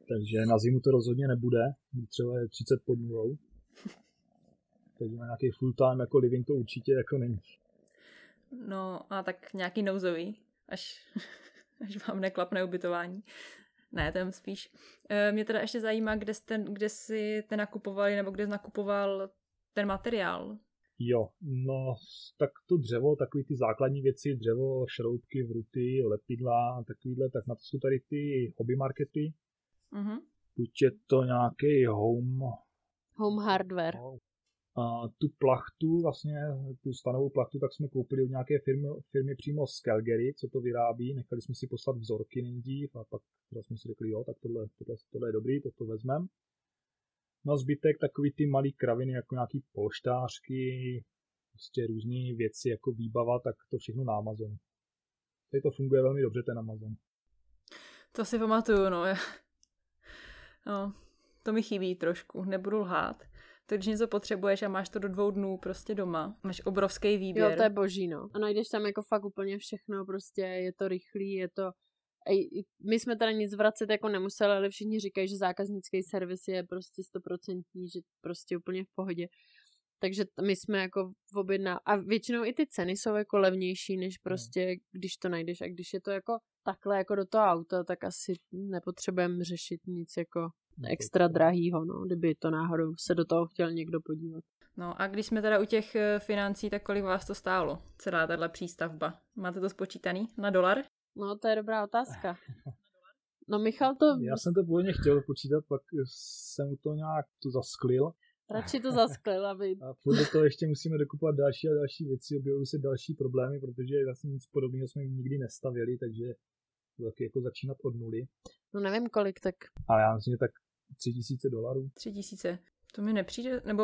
Speaker 3: Takže na zimu to rozhodně nebude, třeba je 30 pod nulou. <laughs> Takže na nějaký full time jako living to určitě jako není.
Speaker 1: No a tak nějaký nouzový, až, <laughs> až vám neklapne ubytování. Ne, ten spíš. E, mě teda ještě zajímá, kde, jste, kde si ten nakupovali, nebo kde jsi nakupoval ten materiál.
Speaker 3: Jo, no tak to dřevo, takový ty základní věci, dřevo, šroubky, vruty, lepidla a takovýhle, tak na to jsou tady ty hobby markety.
Speaker 1: Mm-hmm.
Speaker 3: Buď je to nějaký home...
Speaker 2: Home hardware. No,
Speaker 3: a tu plachtu, vlastně tu stanovou plachtu, tak jsme koupili od nějaké firmy, firmy přímo z Calgary, co to vyrábí. Nechali jsme si poslat vzorky nejdřív a pak teda jsme si řekli, jo, tak tohle, tohle, tohle je dobrý, to to vezmeme. No zbytek takový ty malý kraviny, jako nějaký polštářky, prostě různé věci jako výbava, tak to všechno na Amazonu. Tady to funguje velmi dobře, ten Amazon.
Speaker 1: To si pamatuju, no. no. To mi chybí trošku, nebudu lhát. To, když něco potřebuješ a máš to do dvou dnů prostě doma, máš obrovský výběr.
Speaker 2: Jo, to je boží, no. A najdeš tam jako fakt úplně všechno, prostě je to rychlý, je to my jsme teda nic vracet jako nemuseli, ale všichni říkají, že zákaznický servis je prostě stoprocentní, že prostě úplně v pohodě. Takže my jsme jako v objedná a většinou i ty ceny jsou jako levnější, než hmm. prostě když to najdeš a když je to jako takhle jako do toho auta, tak asi nepotřebujeme řešit nic jako extra drahýho, no, kdyby to náhodou se do toho chtěl někdo podívat.
Speaker 1: No a když jsme teda u těch eh, financí, tak kolik vás to stálo, celá tahle přístavba? Máte to spočítaný na dolar?
Speaker 2: No, to je dobrá otázka. <laughs> No Michal to...
Speaker 3: Já jsem to původně chtěl počítat, pak jsem u toho nějak to zasklil.
Speaker 2: Radši to <laughs> zasklil, aby...
Speaker 3: A podle toho ještě musíme dokupovat další a další věci, objevují se další problémy, protože vlastně nic podobného jsme nikdy nestavili, takže to taky jako začínat od nuly.
Speaker 2: No nevím kolik, tak...
Speaker 3: Ale já myslím, že tak tři tisíce dolarů.
Speaker 1: Tři tisíce. To mi nepřijde, nebo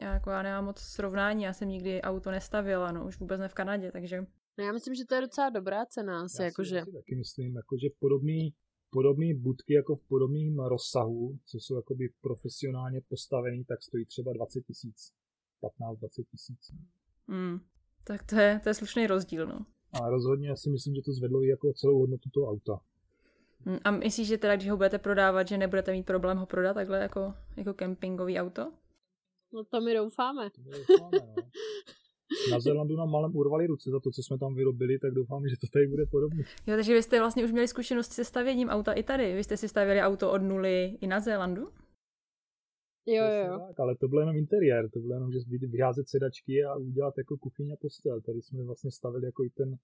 Speaker 1: já, jako já nemám moc srovnání, já jsem nikdy auto nestavila, no už vůbec ne v Kanadě, takže
Speaker 2: No já myslím, že to je docela dobrá cena asi,
Speaker 3: Já
Speaker 2: jakože...
Speaker 3: si, taky myslím, jakože podobný, podobný budky jako v podobném rozsahu, co jsou jakoby profesionálně postavený, tak stojí třeba 20 tisíc, 15-20 tisíc.
Speaker 1: Hmm. Tak to je, to je slušný rozdíl, no.
Speaker 3: A rozhodně si myslím, že to zvedlo i jako celou hodnotu toho auta.
Speaker 1: Hmm. A myslíš, že teda, když ho budete prodávat, že nebudete mít problém ho prodat takhle jako, jako kempingový auto?
Speaker 2: No to my doufáme.
Speaker 3: To my doufáme, no. <laughs> Na Zélandu nám malem urvali ruce za to, co jsme tam vyrobili, tak doufám, že to tady bude podobné.
Speaker 1: Jo, takže vy jste vlastně už měli zkušenosti se stavěním auta i tady. Vy jste si stavěli auto od nuly i na Zélandu?
Speaker 2: Jo, jo.
Speaker 3: Tak, ale to bylo jenom interiér, to bylo jenom, že vy- vyházet sedačky a udělat jako kuchyň a postel. Tady jsme vlastně stavili jako i ten,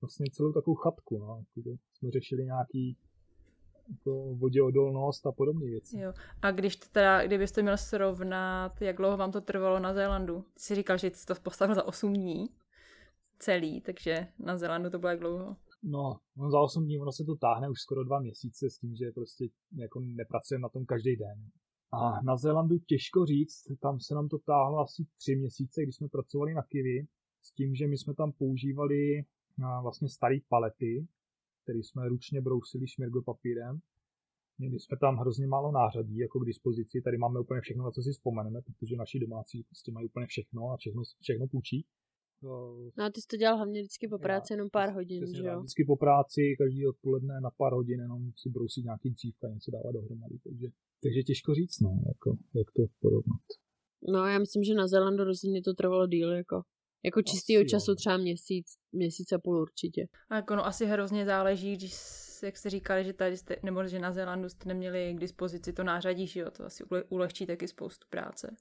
Speaker 3: vlastně celou takovou chatku, no. Jsme řešili nějaký jako voděodolnost a podobné věci.
Speaker 1: Jo. A když to teda, kdybyste měl srovnat, jak dlouho vám to trvalo na Zélandu? Ty jsi říkal, že jsi to postavil za 8 dní celý, takže na Zélandu to bylo jak dlouho?
Speaker 3: No, no za 8 dní, ono se to táhne už skoro dva měsíce s tím, že prostě jako nepracujeme na tom každý den. A na Zélandu těžko říct, tam se nám to táhlo asi tři měsíce, když jsme pracovali na Kiwi, s tím, že my jsme tam používali vlastně staré palety, které jsme ručně brousili šmirgopapírem. Měli jsme tam hrozně málo nářadí jako k dispozici, tady máme úplně všechno, na co si vzpomeneme, protože naši domácí prostě mají úplně všechno a všechno, všechno půjčí.
Speaker 2: No a ty jsi to dělal hlavně vždycky po práci jenom pár hodin,
Speaker 3: Přesně
Speaker 2: že jo?
Speaker 3: Vždycky po práci, každý odpoledne na pár hodin jenom si brousit nějaký dřívka, něco dávat dohromady. Takže, takže těžko říct, no, jako, jak to porovnat.
Speaker 2: No já myslím, že na Zélandu rozhodně to trvalo díl, jako. Jako čistýho
Speaker 3: Asi jo.
Speaker 2: času třeba měsíc, měsíc a půl určitě.
Speaker 1: A jako no asi hrozně záleží, když, jak jste říkali, že tady jste, nebo že na Zélandu jste neměli k dispozici to nářadí, že jo, to asi ule- ulehčí taky spoustu práce.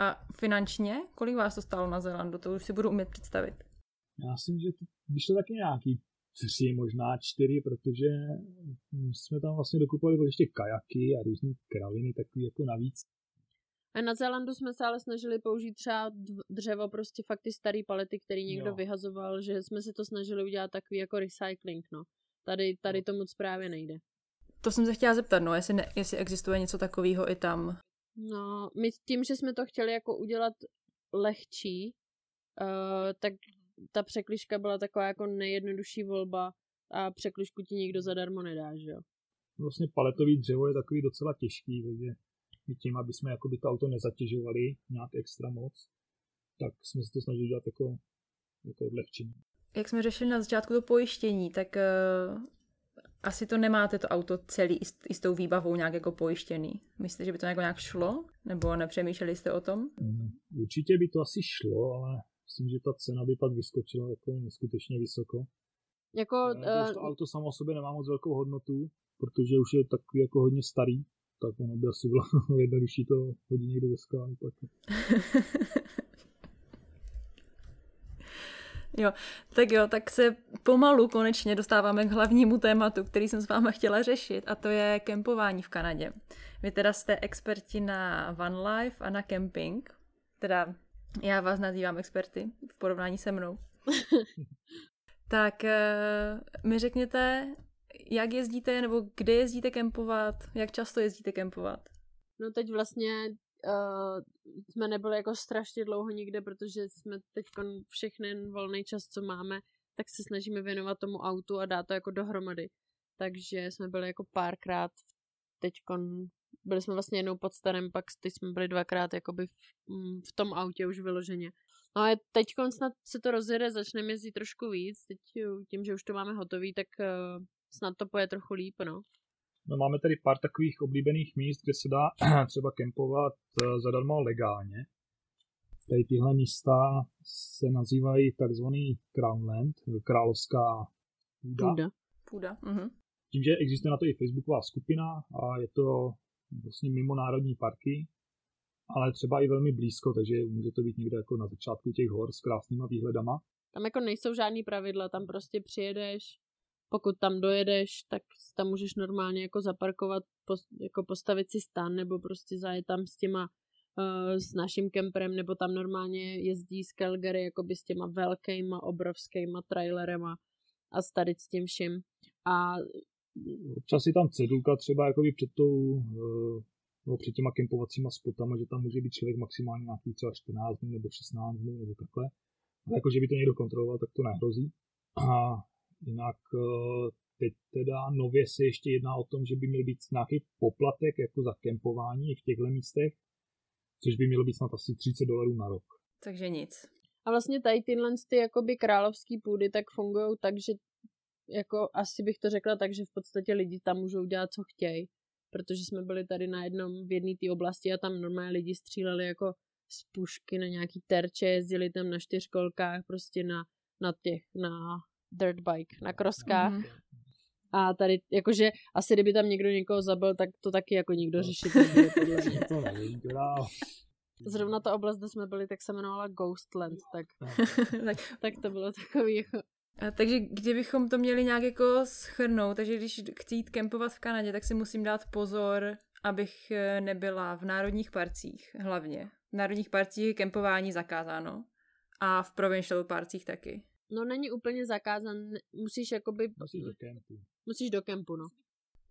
Speaker 1: A finančně, kolik vás to stálo na Zélandu, to už si budu umět představit.
Speaker 3: Já myslím, že to vyšlo taky nějaký tři, možná čtyři, protože jsme tam vlastně dokupovali ještě kajaky a různé kraviny, takový jako navíc.
Speaker 2: A na Zélandu jsme se ale snažili použít třeba dřevo, prostě fakt ty starý palety, který někdo
Speaker 3: Jo.
Speaker 2: vyhazoval, že jsme si to snažili udělat takový jako recycling, no. Tady, tady to moc právě nejde.
Speaker 1: To jsem se chtěla zeptat, no, jestli, ne, jestli existuje něco takového i tam.
Speaker 2: No, my tím, že jsme to chtěli jako udělat lehčí, uh, tak ta překližka byla taková jako nejjednodušší volba a překližku ti nikdo zadarmo nedá, že jo.
Speaker 3: Vlastně paletový dřevo je takový docela těžký, takže my tím, aby jsme jakoby to auto nezatěžovali nějak extra moc, tak jsme se to snažili dělat jako, jako odlehčení.
Speaker 1: Jak jsme řešili na začátku to pojištění, tak uh, asi to nemáte to auto celý i s, i tou výbavou nějak jako pojištěný. Myslíte, že by to jako nějak šlo? Nebo nepřemýšleli jste o tom?
Speaker 3: Mm, Určitě by to asi šlo, ale myslím, že ta cena by pak vyskočila jako neskutečně vysoko.
Speaker 2: Jako,
Speaker 3: Uh,
Speaker 2: uh,
Speaker 3: to auto samo o sobě nemá moc velkou hodnotu, protože už je takový jako hodně starý, tak ono by asi bylo <laughs> jednodušší to hodit někde ze skály. Pak. <laughs>
Speaker 1: Jo, tak jo, tak se pomalu konečně dostáváme k hlavnímu tématu, který jsem s váma chtěla řešit, a to je kempování v Kanadě. Vy teda jste experti na van life a na camping, teda já vás nazývám experty v porovnání se mnou. <laughs> tak eh, mi řekněte, jak jezdíte, nebo kde jezdíte kempovat, jak často jezdíte kempovat?
Speaker 2: no teď vlastně uh, jsme nebyli jako strašně dlouho nikde, protože jsme teď všechny volný čas, co máme, tak se snažíme věnovat tomu autu a dát to jako dohromady. Takže jsme byli jako párkrát teď byli jsme vlastně jednou pod starém, pak teď jsme byli dvakrát jakoby v, mm, v tom autě už vyloženě. No a teď snad se to rozjede, začneme jezdit trošku víc, teď jo, tím, že už to máme hotový, tak uh, snad to poje trochu líp, no.
Speaker 3: No, máme tady pár takových oblíbených míst, kde se dá <clears throat> třeba kempovat eh, zadarmo legálně. Tady tyhle místa se nazývají takzvaný Crownland, královská půda.
Speaker 2: Půda.
Speaker 1: Půda. Mhm.
Speaker 3: Tím, že existuje na to i facebooková skupina a je to vlastně mimo národní parky, ale třeba i velmi blízko, takže může to být někde jako na začátku těch hor s krásnýma výhledama.
Speaker 2: Tam jako nejsou žádný pravidla, tam prostě přijedeš, pokud tam dojedeš, tak tam můžeš normálně jako zaparkovat, jako postavit si stan, nebo prostě zajet tam s těma uh, s naším kemperem, nebo tam normálně jezdí z Calgary jakoby s těma velkýma, obrovskýma trailerema a s tady s tím vším. A
Speaker 3: občas je tam cedulka třeba jakoby před tou nebo před těma kempovacíma spotama, že tam může být člověk maximálně nějaký třeba 14 dnů nebo 16 dnů nebo takhle. Ale jako, že by to někdo kontroloval, tak to nehrozí. A jinak eh, teď teda nově se ještě jedná o tom, že by měl být nějaký poplatek jako za kempování v těchto místech, což by mělo být snad asi 30 dolarů na rok.
Speaker 1: Takže nic.
Speaker 2: A vlastně tady tyhle ty jakoby královský půdy tak fungují tak, že jako asi bych to řekla tak, že v podstatě lidi tam můžou dělat, co chtějí. Protože jsme byli tady na jednom, v jedné té oblasti a tam normálně lidi stříleli jako z pušky na nějaký terče, jezdili tam na čtyřkolkách, prostě na, na těch, na dirt bike, na kroskách. Mm-hmm. A tady, jakože asi kdyby tam někdo někoho zabil, tak to taky jako nikdo no. řešit nebude, <laughs> podle mě. to nevím, Zrovna ta oblast, kde jsme byli, tak se jmenovala Ghostland, tak, <laughs> tak, tak to bylo takový jako...
Speaker 1: A takže kdybychom to měli nějak jako schrnout, takže když chci jít kempovat v Kanadě, tak si musím dát pozor, abych eh, nebyla v národních parcích hlavně. V národních parcích je kempování zakázáno a v provincial parcích taky.
Speaker 2: No není úplně zakázán, musíš jakoby...
Speaker 3: Musíš do kempu.
Speaker 2: Musíš do kempu, no.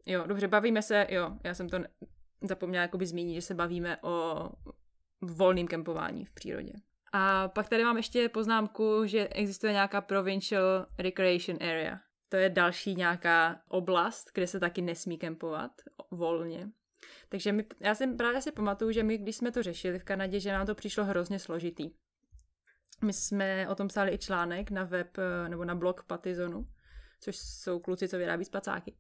Speaker 1: Jo, dobře, bavíme se, jo, já jsem to zapomněla jakoby zmínit, že se bavíme o volným kempování v přírodě. A pak tady mám ještě poznámku, že existuje nějaká provincial recreation area. To je další nějaká oblast, kde se taky nesmí kempovat volně. Takže my, já si právě si pamatuju, že my, když jsme to řešili v Kanadě, že nám to přišlo hrozně složitý. My jsme o tom psali i článek na web eh, nebo na blog Patizonu, což jsou kluci, co vyrábí spacáky.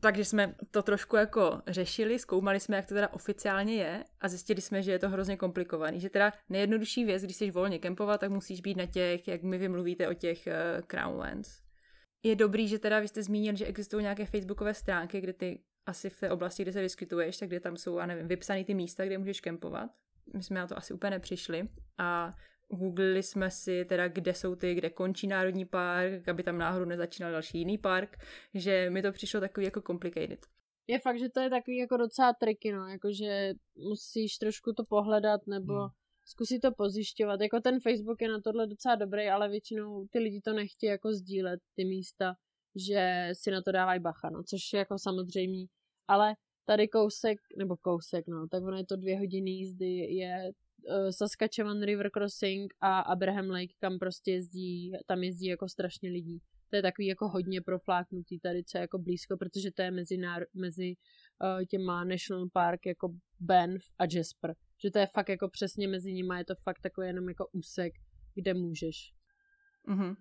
Speaker 1: Takže jsme to trošku jako řešili, zkoumali jsme, jak to teda oficiálně je a zjistili jsme, že je to hrozně komplikovaný. Že teda nejjednodušší věc, když jsi volně kempovat, tak musíš být na těch, jak my vymluvíte o těch uh, Crownlands. Je dobrý, že teda vy jste zmínil, že existují nějaké facebookové stránky, kde ty asi v té oblasti, kde se vyskytuješ, tak kde tam jsou, já nevím, vypsané ty místa, kde můžeš kempovat. My jsme na to asi úplně nepřišli. A googlili jsme si teda, kde jsou ty, kde končí národní park, aby tam náhodou nezačínal další jiný park, že mi to přišlo takový jako complicated.
Speaker 2: Je fakt, že to je takový jako docela triky, no, jakože musíš trošku to pohledat nebo hmm. zkusit to pozjišťovat. Jako ten Facebook je na tohle docela dobrý, ale většinou ty lidi to nechtějí jako sdílet, ty místa, že si na to dávají bacha, no, což je jako samozřejmě, ale tady kousek, nebo kousek, no, tak ono je to dvě hodiny jízdy, je uh, Saskatchewan River Crossing a Abraham Lake, kam prostě jezdí, tam jezdí jako strašně lidí. To je takový jako hodně profláknutý tady, co je jako blízko, protože to je mezi, náro- mezi uh, těma National Park jako Banff a Jasper. Že to je fakt jako přesně mezi nimi, je to fakt takový jenom jako úsek, kde můžeš.
Speaker 1: Uh-huh.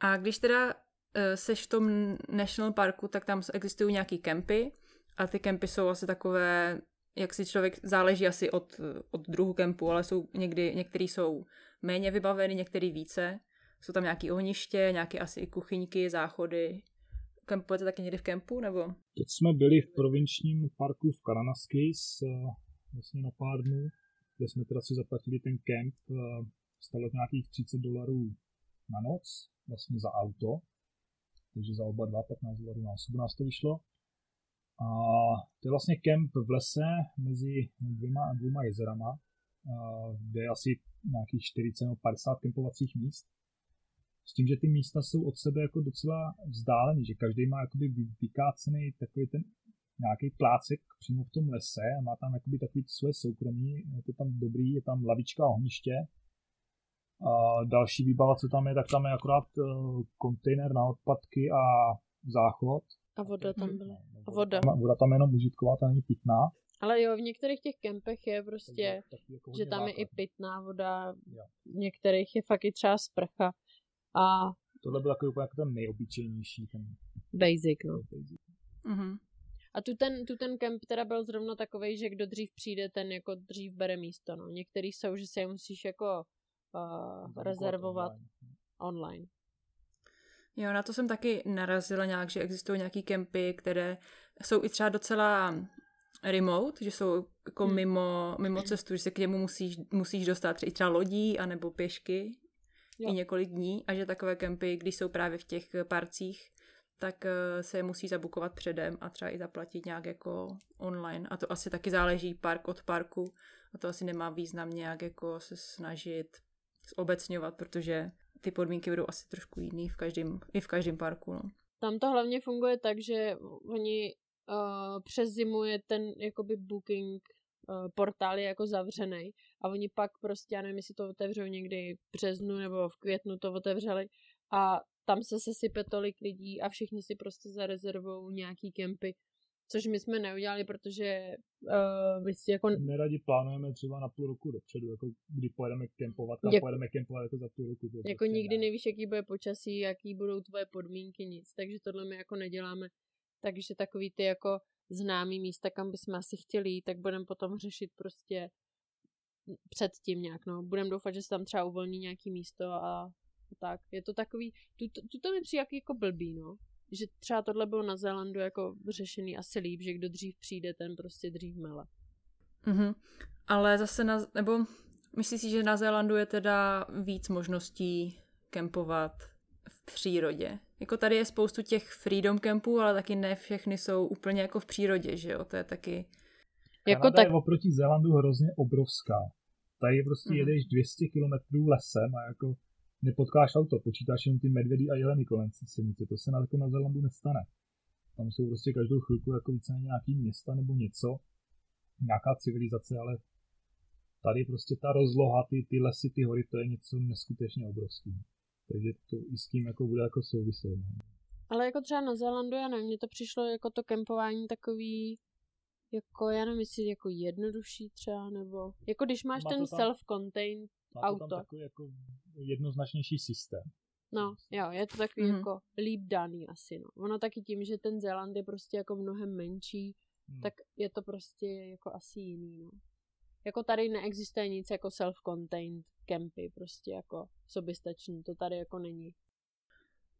Speaker 1: A když teda uh, seš v tom National Parku, tak tam existují nějaký kempy a ty kempy jsou asi takové jak si člověk, záleží asi od, od druhu kempu, ale jsou někdy, některý jsou méně vybaveny, některý více. Jsou tam nějaké ohniště, nějaké asi i kuchyňky, záchody. Kempujete taky někdy v kempu, nebo?
Speaker 3: Teď jsme byli v provinčním parku v Karanaskis, vlastně na pár dnů, kde jsme teda si zaplatili ten kemp, stalo nějakých 30 dolarů na noc, vlastně za auto, takže za oba dva 15 dolarů na osobu nás to vyšlo. A to je vlastně kemp v lese mezi dvěma, dvěma jezerama, kde je asi nějakých 40 nebo 50 kempovacích míst. S tím, že ty místa jsou od sebe jako docela vzdálený, že každý má jakoby vykácený takový ten nějaký plácek přímo v tom lese a má tam jakoby takový svoje soukromí, je to tam dobrý, je tam lavička a ohniště. A další výbava, co tam je, tak tam je akorát eh, kontejner na odpadky a záchod.
Speaker 2: A voda tam byla.
Speaker 3: A voda. Voda tam jenom užitková, ta není pitná.
Speaker 2: Ale jo, v některých těch kempech je prostě, jako že tam je i pitná voda, jo. v některých je fakt i třeba sprcha. A
Speaker 3: Tohle byl takový úplně jako ten nejobyčejnější. Ten...
Speaker 2: Basic, no. Basic. Uh-huh. A tu ten, tu ten kemp teda byl zrovna takový, že kdo dřív přijde, ten jako dřív bere místo. No. Některý jsou, že se je musíš jako uh, rezervovat online. online.
Speaker 1: Jo, na to jsem taky narazila nějak, že existují nějaký kempy, které jsou i třeba docela remote, že jsou jako hmm. mimo, mimo cestu, že se k němu musíš, musíš dostat i třeba lodí anebo pěšky jo. i několik dní a že takové kempy, když jsou právě v těch parcích, tak eh, se musí zabukovat předem a třeba i zaplatit nějak jako online. A to asi taky záleží park od parku a to asi nemá význam nějak jako se snažit zobecňovat, protože ty podmínky budou asi trošku jiný v každém, i v každém parku. No.
Speaker 2: Tam to hlavně funguje tak, že oni uh, přes zimu je ten jakoby booking portál je jako zavřený a oni pak prostě, já nevím, jestli to otevřou někdy v březnu nebo v květnu to otevřeli a tam se sesype tolik lidí a všichni si prostě zarezervují nějaký kempy, což my jsme neudělali, protože uh, my si jako...
Speaker 3: Neradi plánujeme třeba na půl roku dopředu, jako kdy pojedeme kempovat a
Speaker 2: Jak-
Speaker 3: pojedeme kempovat jako za půl roku. To
Speaker 2: Jako
Speaker 3: prostě
Speaker 2: nikdy
Speaker 3: ne.
Speaker 2: nevíš, jaký bude počasí, jaký budou tvoje podmínky, nic. Takže tohle my jako neděláme. Takže takový ty jako známý místa, kam bychom asi chtěli jít, tak budeme potom řešit prostě předtím nějak, no. Budeme doufat, že se tam třeba uvolní nějaký místo a, tak. Je to takový, tu, tu, tu to mi přijde jak jako blbý, no. Že třeba tohle bylo na Zélandu jako řešený asi líp, že kdo dřív přijde, ten prostě dřív mele.
Speaker 1: Mhm. Ale zase na, nebo myslíš si, že na Zélandu je teda víc možností kempovat v přírodě? Jako tady je spoustu těch freedom campů, ale taky ne všechny jsou úplně jako v přírodě, že jo? To je taky...
Speaker 2: Jako
Speaker 3: Kanada
Speaker 2: tak,
Speaker 3: je oproti Zélandu hrozně obrovská. Tady prostě
Speaker 1: Mhm.
Speaker 3: jedeš 200 km lesem a jako nepotkáš auto, počítáš jenom ty medvědy a jeleny kolem silnice. To se na, jako na Zélandu nestane. Tam jsou prostě každou chvilku jako více nějaký města nebo něco, nějaká civilizace, ale tady prostě ta rozloha, ty, ty lesy, ty hory, to je něco neskutečně obrovský. Takže to i s tím jako bude jako souviset. No.
Speaker 2: Ale jako třeba na Zélandu, já nevím, mně to přišlo jako to kempování takový, jako já nevím, jestli jako jednodušší třeba, nebo jako když máš
Speaker 3: Má
Speaker 2: ten
Speaker 3: tam-
Speaker 2: self-contained,
Speaker 3: Má to
Speaker 2: Auto.
Speaker 3: tam takový jako jednoznačnější systém.
Speaker 2: no jo, je to takový
Speaker 1: Mhm.
Speaker 2: jako líp daný asi, no. Ono taky tím, že ten Zéland je prostě jako mnohem menší,
Speaker 3: Hmm.
Speaker 2: tak je to prostě jako asi jiný, no. Jako tady neexistuje nic jako self-contained kempy, prostě jako soběstační, to tady jako není.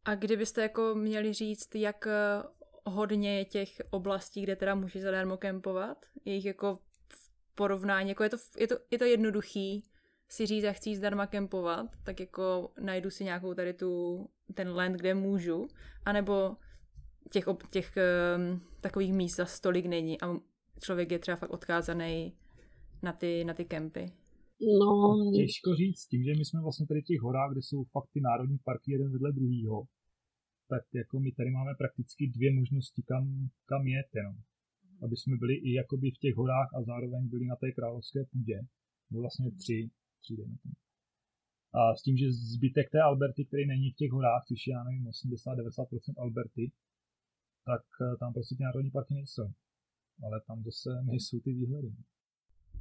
Speaker 1: A kdybyste jako měli říct, jak eh, hodně je těch oblastí, kde teda můžeš zadarmo kempovat? Je jich jako v porovnání, jako je to, je to, je to jednoduchý si říct, jak chci zdarma kempovat, tak jako najdu si nějakou tady tu, ten land, kde můžu, anebo těch, ob- těch um, takových míst zas tolik není a člověk je třeba fakt odkázaný na ty, na ty kempy.
Speaker 2: No,
Speaker 3: Těžko říct, tím, že my jsme vlastně tady v těch horách, kde jsou fakt ty národní parky jeden vedle druhýho, tak jako my tady máme prakticky dvě možnosti, kam, kam jet jenom. Aby jsme byli i jakoby v těch horách a zároveň byli na té královské půdě. Nebo vlastně tři, tři dejme tomu. A s tím, že zbytek té Alberty, který není v těch horách, což je, já nevím, 80-90% Alberty, tak eh, tam prostě ty národní parky nejsou. Ale tam zase nejsou ty výhledy.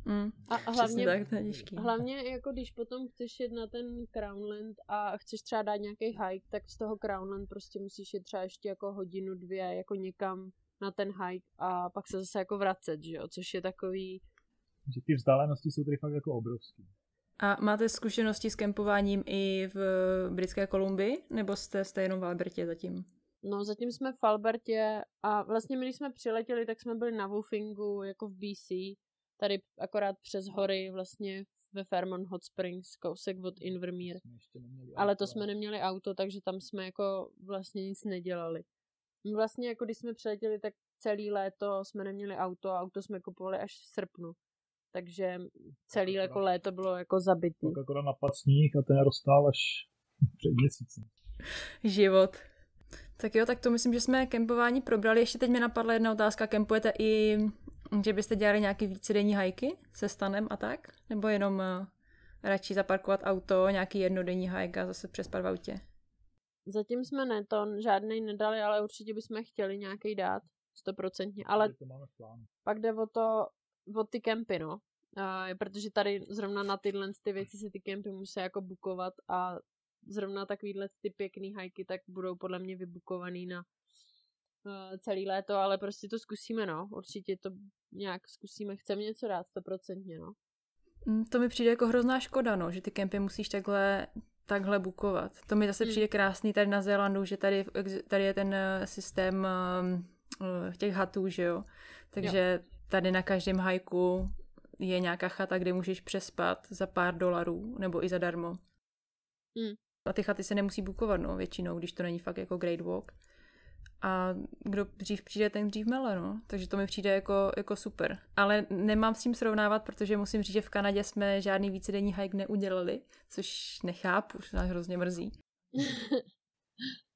Speaker 1: Mm,
Speaker 2: a, a hlavně,
Speaker 1: tak, to je těžký.
Speaker 2: Hlavně jako když potom chceš jet na ten Crownland a chceš třeba dát nějaký hike, tak z toho Crownland prostě musíš jet třeba ještě jako hodinu, dvě jako někam na ten hike a pak se zase jako vracet, že jo, což je takový,
Speaker 3: Že ty vzdálenosti jsou tady fakt jako obrovské.
Speaker 1: A máte zkušenosti s kempováním i v Britské Kolumbii, nebo jste, jste jenom v Albertě zatím?
Speaker 2: no zatím jsme v Albertě a vlastně my, když jsme přiletěli, tak jsme byli na Woofingu jako v BC, tady akorát přes hory vlastně ve Fairmont Hot Springs, kousek od
Speaker 3: ještě neměli
Speaker 2: Ale
Speaker 3: auto
Speaker 2: to jsme neměli auto, takže tam jsme jako vlastně nic nedělali. My Vlastně jako když jsme přiletěli, tak celý léto jsme neměli auto, auto jsme kupovali až v srpnu. Takže celý jako léto bylo jako zabitý.
Speaker 3: Tak akorát napad sníh a ten roztál až <laughs> před měsícem.
Speaker 1: Život. Tak jo, tak to myslím, že jsme kempování probrali. Ještě teď mi napadla jedna otázka. Kempujete i, že byste dělali nějaký vícedenní hajky se stanem a tak? Nebo jenom uh, radši zaparkovat auto, nějaký jednodenní hike a zase přespat v autě?
Speaker 2: Zatím jsme ne, to žádnej nedali, ale určitě bychom chtěli nějaký dát, stoprocentně. Ale
Speaker 3: to máme v plánu.
Speaker 2: pak jde o to, o ty kempy, no. A, protože tady zrovna na tyhle ty věci si ty kempy musí jako bukovat a zrovna takovýhle ty pěkný hajky tak budou podle mě vybukovaný na uh, celý léto, ale prostě to zkusíme, no. Určitě to nějak zkusíme. Chceme něco dát, stoprocentně, no.
Speaker 1: Mm, To mi přijde jako hrozná škoda, no, že ty kempy musíš takhle, takhle bukovat. To mi zase
Speaker 2: Hmm.
Speaker 1: přijde krásný tady na Zélandu, že tady, tady je ten eh, systém eh, těch hatů, že jo. Takže tady na každém hajku je nějaká chata, kde můžeš přespat za pár dolarů, nebo i zadarmo.
Speaker 2: Hmm.
Speaker 1: A ty chaty se nemusí bukovat, no, většinou, když to není fakt jako great walk. A kdo dřív přijde, ten dřív mele, no. Takže to mi přijde jako, jako super. Ale nemám s tím srovnávat, protože musím říct, že v Kanadě jsme žádný vícedenní hike neudělali, což nechápu, že nás hrozně mrzí. <laughs>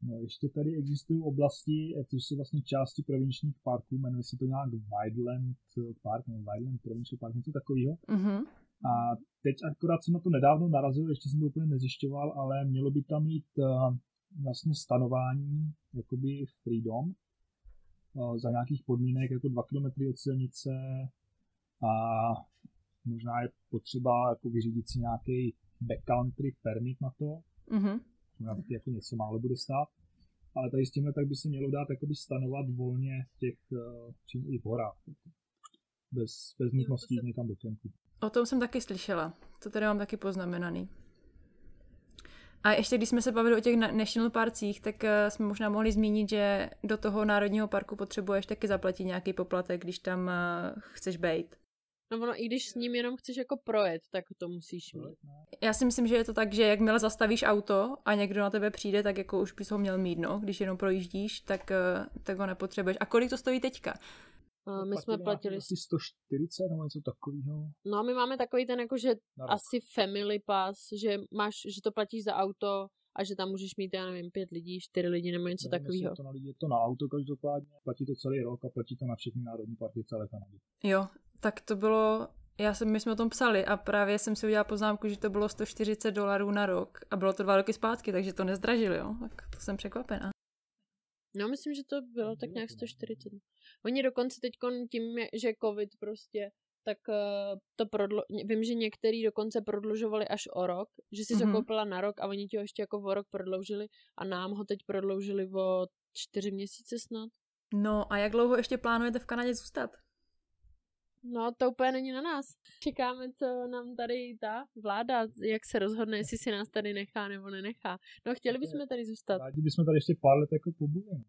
Speaker 3: No, ještě tady existují oblasti, eh, což jsou vlastně části provinčních parků, jmenuje se to nějak Wildland Park, nebo Wildland Provincial Park, něco takového.
Speaker 1: Mm-hmm.
Speaker 3: A teď akorát jsem na to nedávno narazil, ještě jsem to úplně nezjišťoval, ale mělo by tam mít uh, vlastně stanování, jakoby freedom, uh, za nějakých podmínek, jako 2 km od silnice a možná je potřeba jako vyřídit si nějaký backcountry permit na to,
Speaker 1: Mm-hmm.
Speaker 3: Možná taky jako něco málo bude stát, ale tady s tímhle tak by se mělo dát jakoby stanovat volně v těch, uh, čím i v horách, bez, bez nutnosti jít někam do kempu.
Speaker 1: O tom jsem taky slyšela. To tady mám taky poznamenaný. A ještě když jsme se bavili o těch na- national parcích, tak eh, jsme možná mohli zmínit, že do toho národního parku potřebuješ taky zaplatit nějaký poplatek, když tam eh, chceš být.
Speaker 2: No ono, i když s ním jenom chceš jako projet, tak to musíš mít.
Speaker 1: Já si myslím, že je to tak, že jakmile zastavíš auto a někdo na tebe přijde, tak jako už bys ho měl mít, no. Když jenom projíždíš, tak, eh, tak ho nepotřebuješ. A kolik to stojí teďka?
Speaker 2: A my jsme platili...
Speaker 3: asi 140 nebo něco takového.
Speaker 2: No a my máme takový ten jako, že asi family pass, že máš, že to platíš za auto a že tam můžeš mít, já nevím, pět lidí, čtyři lidi nebo něco takového.
Speaker 3: Je to, na lidi, je to na auto každopádně, platí to celý rok a platí to na všechny národní parky celé Kanady.
Speaker 1: Jo, tak to bylo, já jsem, my jsme o tom psali a právě jsem si udělala poznámku, že to bylo 140 dolarů na rok a bylo to dva roky zpátky, takže to nezdražili, jo. Tak to jsem překvapená.
Speaker 2: No, myslím, že to bylo tak
Speaker 3: Bylo
Speaker 2: nějak
Speaker 3: to, no.
Speaker 2: 140. Oni dokonce teď tím, že covid prostě, tak eh, to prodlo... vím, že některý dokonce prodlužovali až o rok, že si
Speaker 1: Mhm.
Speaker 2: mm-hmm. zakoupila na rok a oni ti ho ještě jako o rok prodloužili a nám ho teď prodloužili o čtyři měsíce snad.
Speaker 1: No a jak dlouho ještě plánujete v Kanadě zůstat?
Speaker 2: No, to úplně není na nás. Čekáme, co nám tady ta vláda, jak se rozhodne, jestli si nás tady nechá nebo nenechá. No, chtěli bychom tady zůstat.
Speaker 3: Rádi bychom tady ještě pár let jako pobuli. no.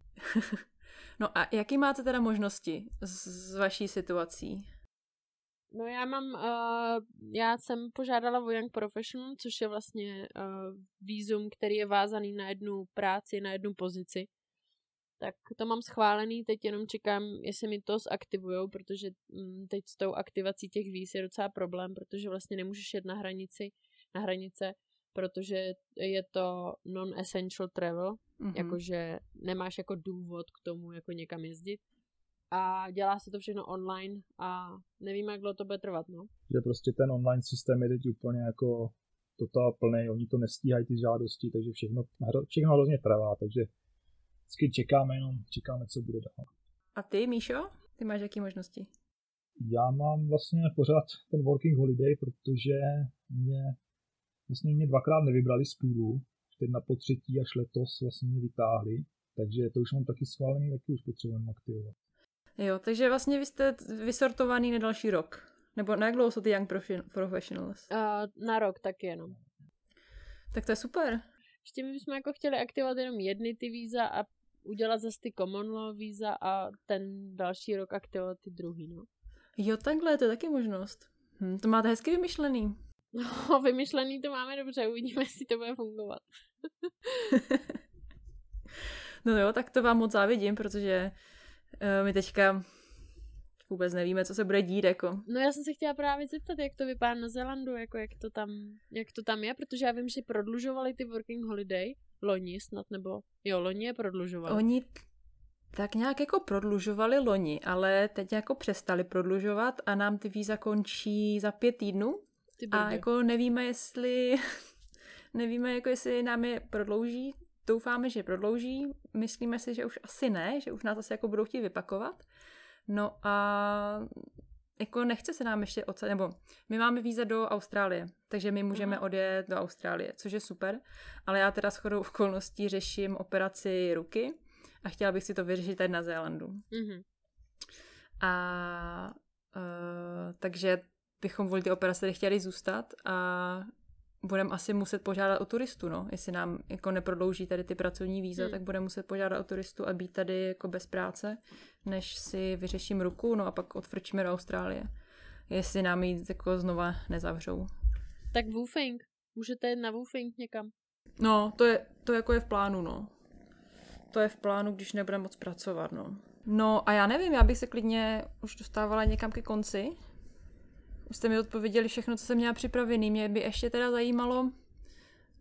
Speaker 3: <laughs>
Speaker 1: No a jaký máte teda možnosti z, z vaší situací?
Speaker 2: No já mám, uh, já jsem požádala o Young Professional, což je vlastně uh, výzum, který je vázaný na jednu práci, na jednu pozici. Tak to mám schválený, teď jenom čekám, jestli mi to zaktivujou, protože mm, teď s tou aktivací těch víz je docela problém, protože vlastně nemůžeš jet na hranici, na hranice, protože je to non-essential travel,
Speaker 1: Mhm.
Speaker 2: jakože nemáš jako důvod k tomu jako někam jezdit. A dělá se to všechno online a nevím, jak dlouho to bude trvat, no.
Speaker 3: Že prostě ten online systém je teď úplně jako totál plný, oni to nestíhají ty žádosti, takže všechno, všechno hrozně trvá, takže vždycky čekáme jenom, čekáme, co bude dál.
Speaker 1: A ty, Míšo? Ty máš jaký možnosti?
Speaker 3: Já mám vlastně pořád ten working holiday, protože mě vlastně mě dvakrát nevybrali z půlu, teď na po třetí až letos vlastně mě vytáhli, takže to už mám taky schválený, taky už potřebujeme aktivovat.
Speaker 1: Jo, takže vlastně vy jste vysortovaný na další rok. Nebo na jak dlouho jsou ty Young Professionals?
Speaker 2: Uh, na rok taky jenom.
Speaker 1: Tak to je super.
Speaker 2: Ještě my bychom jako chtěli aktivovat jenom jedny ty víza a udělat zase ty common law víza a ten další rok aktivovat ty druhý, no.
Speaker 1: Jo, takhle, to je taky možnost. Hm, to máte hezky vymyšlený.
Speaker 2: No, <laughs> vymyšlený to máme dobře, uvidíme, jestli to bude fungovat. <laughs>
Speaker 1: No jo, tak to vám moc závidím, protože uh, my teďka vůbec nevíme, co se bude dít, jako.
Speaker 2: No já jsem se chtěla právě zeptat, jak to vypadá na Zelandu, jako jak to tam, jak to tam je, protože já vím, že prodlužovali ty working holiday, loni snad, nebo jo, loni je prodlužovali.
Speaker 1: Oni tak nějak jako prodlužovali loni, ale teď jako přestali prodlužovat a nám ty víza končí za pět týdnů a jako nevíme, jestli <laughs> nevíme, jako jestli nám je prodlouží. Doufáme, že prodlouží. Myslíme si, že už asi ne, že už nás asi jako budou chtít vypakovat. No a jako nechce se nám ještě odsaď, nebo my máme víza do Austrálie, takže my můžeme
Speaker 2: Aha.
Speaker 1: odjet do Austrálie, což je super, ale já teda shodou okolností řeším operaci ruky a chtěla bych si to vyřešit tady na Zélandu.
Speaker 2: Mhm.
Speaker 1: A uh, takže bychom kvůli ty operace chtěli zůstat a budeme asi muset požádat o turistu, no. Jestli nám jako neprodlouží tady ty pracovní víza,
Speaker 2: Hmm.
Speaker 1: tak budeme muset požádat o turistu a být tady jako bez práce, než si vyřeším ruku, no a pak odfrčíme do Austrálie. Jestli nám ji jako znova nezavřou.
Speaker 2: Tak woofing. Můžete jít na woofing někam.
Speaker 1: No, to je, to jako je v plánu, no. To je v plánu, když nebudeme moc pracovat, no. No a já nevím, já bych se klidně už dostávala někam ke konci. Už jste mi odpověděli všechno, co jsem měla připravený. Mě by ještě teda zajímalo,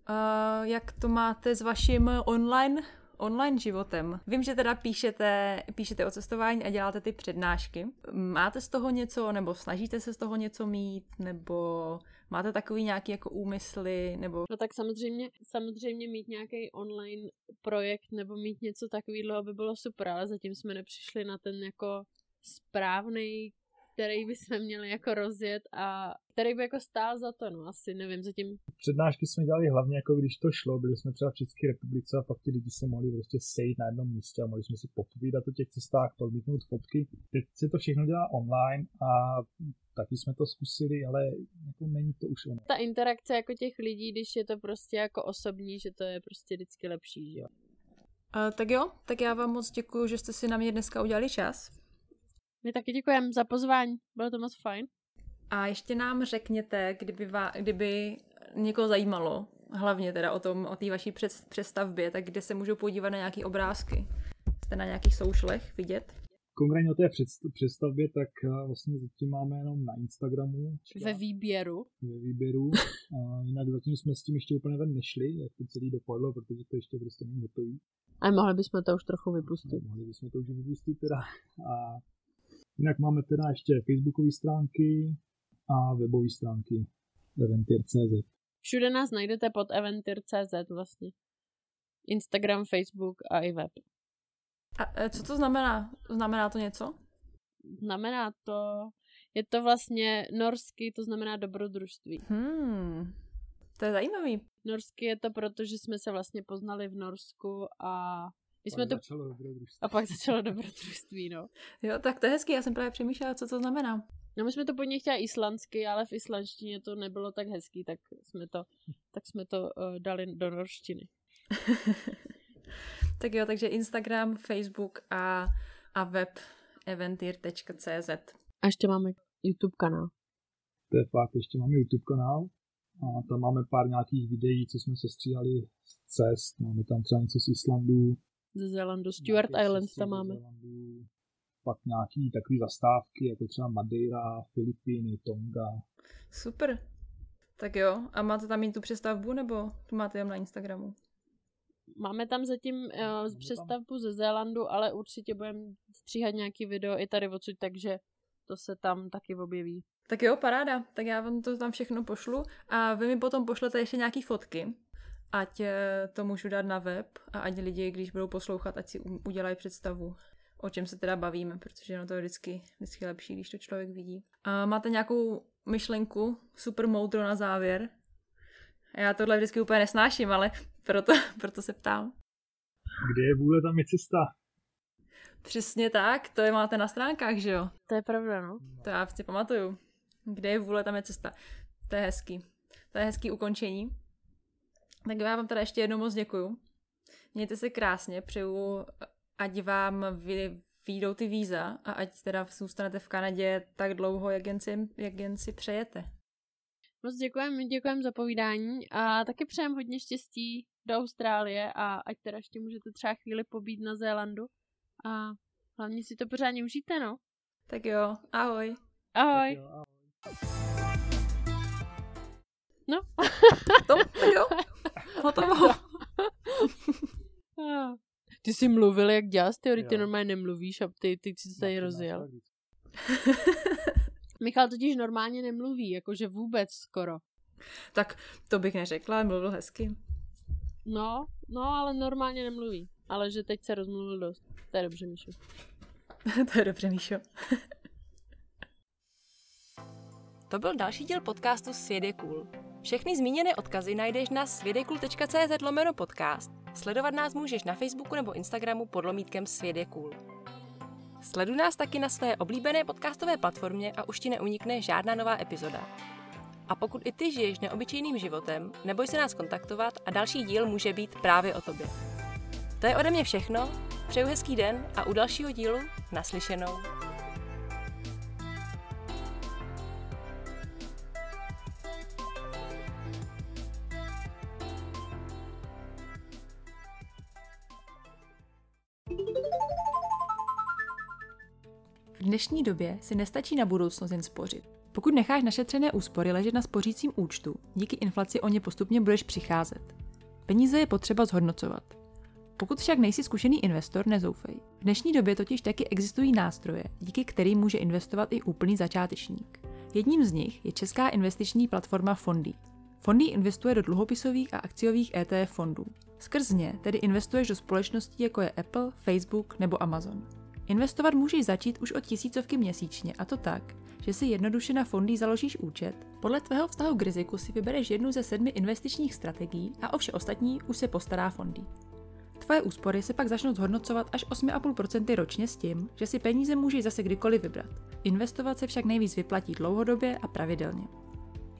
Speaker 1: Uh, jak to máte s vaším online online životem. Vím, že teda píšete, píšete o cestování a děláte ty přednášky. Máte z toho něco, nebo snažíte se z toho něco mít, nebo máte takový nějaký jako úmysly, nebo...
Speaker 2: No tak samozřejmě, samozřejmě mít nějaký online projekt nebo mít něco takového by bylo super, ale zatím jsme nepřišli na ten jako správný který bychom měli jako rozjet a který by jako stál za to, no asi, nevím, zatím.
Speaker 3: Přednášky jsme dělali hlavně jako když to šlo, byli jsme třeba v České republice a pak ti lidi se mohli prostě sejít na jednom místě a mohli jsme si popovídat o těch cestách, podmítnout fotky. Teď se to všechno dělá online a taky jsme to zkusili, ale jako není to už ono.
Speaker 2: Ta interakce jako těch lidí, když je to prostě jako osobní, že to je prostě vždycky lepší, že jo.
Speaker 1: Uh, tak jo, tak já vám moc děkuji, že jste si na mě dneska udělali čas.
Speaker 2: My taky děkujeme za pozvání, bylo to moc fajn.
Speaker 1: A ještě nám řekněte, kdyby, vá, kdyby někoho zajímalo, hlavně teda o tom, o té vaší přestavbě, tak kde se můžou podívat na nějaké obrázky? Jste na nějakých soušlech vidět?
Speaker 3: Konkrétně o té představbě, tak eh, vlastně zatím máme jenom na Instagramu.
Speaker 2: Ve výběru.
Speaker 3: Ve výběru. A jinak zatím jsme s tím ještě úplně ven nešli, jak to celý dopadlo, protože to ještě prostě není hotový.
Speaker 2: A mohli bychom to už trochu vypustit.
Speaker 3: A mohli bychom to už vypustit teda. A Jinak máme teda ještě facebookové stránky a webové stránky eventir.cz.
Speaker 2: Všude nás najdete pod eventir.cz vlastně. Instagram, Facebook a i web.
Speaker 1: A e, co to znamená? Znamená to něco?
Speaker 2: Znamená to, je to vlastně norsky, to znamená dobrodružství.
Speaker 1: Hmm, to je zajímavý.
Speaker 2: Norsky je to proto, že jsme se vlastně poznali v Norsku a my jsme to...
Speaker 3: začalo dobrodružství.
Speaker 2: A pak začalo dobrodružství, no.
Speaker 1: Jo, tak to je hezký, já jsem právě přemýšlela, co to znamená.
Speaker 2: No my jsme to původně chtěli islandsky, ale v islandštině to nebylo tak hezký, tak jsme to, tak jsme to uh, dali do norštiny. <laughs>
Speaker 1: tak jo, takže Instagram, Facebook a, a web eventir.cz.
Speaker 2: A ještě máme YouTube kanál.
Speaker 3: To je fakt, ještě máme YouTube kanál. A tam máme pár nějakých videí, co jsme se stříhali z cest. Máme tam třeba něco z Islandu,
Speaker 2: ze Zélandu. Stuart Island tam máme.
Speaker 3: Zélandu, pak nějaký takový zastávky, jako třeba Madeira, Filipíny, Tonga.
Speaker 1: Super. Tak jo, a máte tam i tu přestavbu, nebo tu máte jen na Instagramu?
Speaker 2: Máme tam zatím uh, přestavbu ze Zélandu, ale určitě budeme stříhat nějaký video i tady odsud, takže to se tam taky objeví.
Speaker 1: Tak jo, paráda. Tak já vám to tam všechno pošlu a vy mi potom pošlete ještě nějaký fotky, ať eh, to můžu dát na web a ať lidi, když budou poslouchat, ať si udělají představu, o čem se teda bavíme, protože no to je vždycky, vždycky lepší, když to člověk vidí. A máte nějakou myšlenku, super moudro na závěr? Já tohle vždycky úplně nesnáším, ale <laughs> proto, proto se ptám.
Speaker 3: Kde je vůle, tam je cesta.
Speaker 1: Přesně tak, to je máte na stránkách, že jo?
Speaker 2: To je pravda, no.
Speaker 1: To já si pamatuju. Kde je vůle, tam je cesta. To je hezký. To je hezký ukončení. Tak já vám teda ještě jednou moc děkuju. Mějte se krásně, přeju, ať vám vy, výjdou ty víza a ať teda zůstanete v Kanadě tak dlouho, jak jen si, jak jen si přejete.
Speaker 2: Moc děkujeme, děkujeme za povídání a taky přejeme hodně štěstí do Austrálie a ať teda ještě můžete třeba chvíli pobít na Zélandu a hlavně si to pořádně užijte, no.
Speaker 1: Tak jo, ahoj.
Speaker 2: Ahoj. Tak jo, ahoj. No. <laughs>
Speaker 1: to, tak jo. Hotovo. <laughs>
Speaker 2: ty jsi mluvil jak děláš, ty, ty normálně nemluvíš a ty, ty jsi tady rozjel. <laughs> Michal totiž normálně nemluví, jakože vůbec skoro.
Speaker 1: Tak to bych neřekla, mluvil hezky.
Speaker 2: No, no, ale normálně nemluví. Ale že teď se rozmluvil dost. To je dobře, Míšo. <laughs>
Speaker 1: to je dobře, Míšo. To byl další díl podcastu Svět je cool. Všechny zmíněné odkazy najdeš na svědekul.cz lomeno podcast. Sledovat nás můžeš na Facebooku nebo Instagramu pod lomítkem Svět je cool. Sleduj nás taky na své oblíbené podcastové platformě a už ti neunikne žádná nová epizoda. A pokud i ty žiješ neobyčejným životem, neboj se nás kontaktovat a další díl může být právě o tobě. To je ode mě všechno, přeju hezký den a u dalšího dílu naslyšenou. Dnešní době si nestačí na budoucnost jen spořit. Pokud necháš našetřené úspory ležet na spořícím účtu, díky inflaci o ně postupně budeš přicházet. Peníze je potřeba zhodnocovat. Pokud však nejsi zkušený investor, nezoufej. V dnešní době totiž taky existují nástroje, díky kterým může investovat i úplný začátečník. Jedním z nich je česká investiční platforma Fondy. Fondy investuje do dluhopisových a akciových ETF fondů. Skrz ně tedy investuješ do společností jako je Apple, Facebook nebo Amazon. Investovat můžeš začít už od tisícovky měsíčně a to tak, že si jednoduše na fondy založíš účet, podle tvého vztahu k riziku si vybereš jednu ze sedmi investičních strategií a o vše ostatní už se postará fondy. Tvoje úspory se pak začnou zhodnocovat až 8,5% ročně s tím, že si peníze můžeš zase kdykoliv vybrat. Investovat se však nejvíc vyplatí dlouhodobě a pravidelně.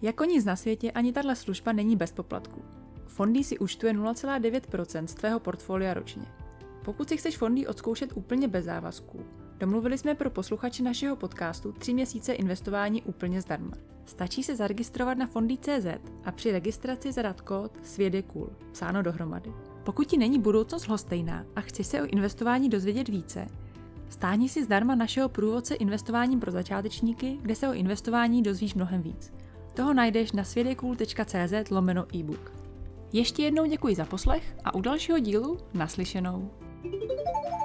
Speaker 1: Jako nic na světě ani tahle služba není bez poplatku. Fondy si účtuje 0,9% z tvého portfolia ročně. Pokud si chceš fondy odzkoušet úplně bez závazků, domluvili jsme pro posluchače našeho podcastu 3 měsíce investování úplně zdarma. Stačí se zaregistrovat na fondy.cz a při registraci zadat kód SVIEDECOOL, psáno dohromady. Pokud ti není budoucnost lhostejná a chceš se o investování dozvědět více, stáhni si zdarma našeho průvodce investováním pro začátečníky, kde se o investování dozvíš mnohem víc. Toho najdeš na svědekul.cz lomeno e-book. Ještě jednou děkuji za poslech a u dalšího dílu naslyšenou. Thank you.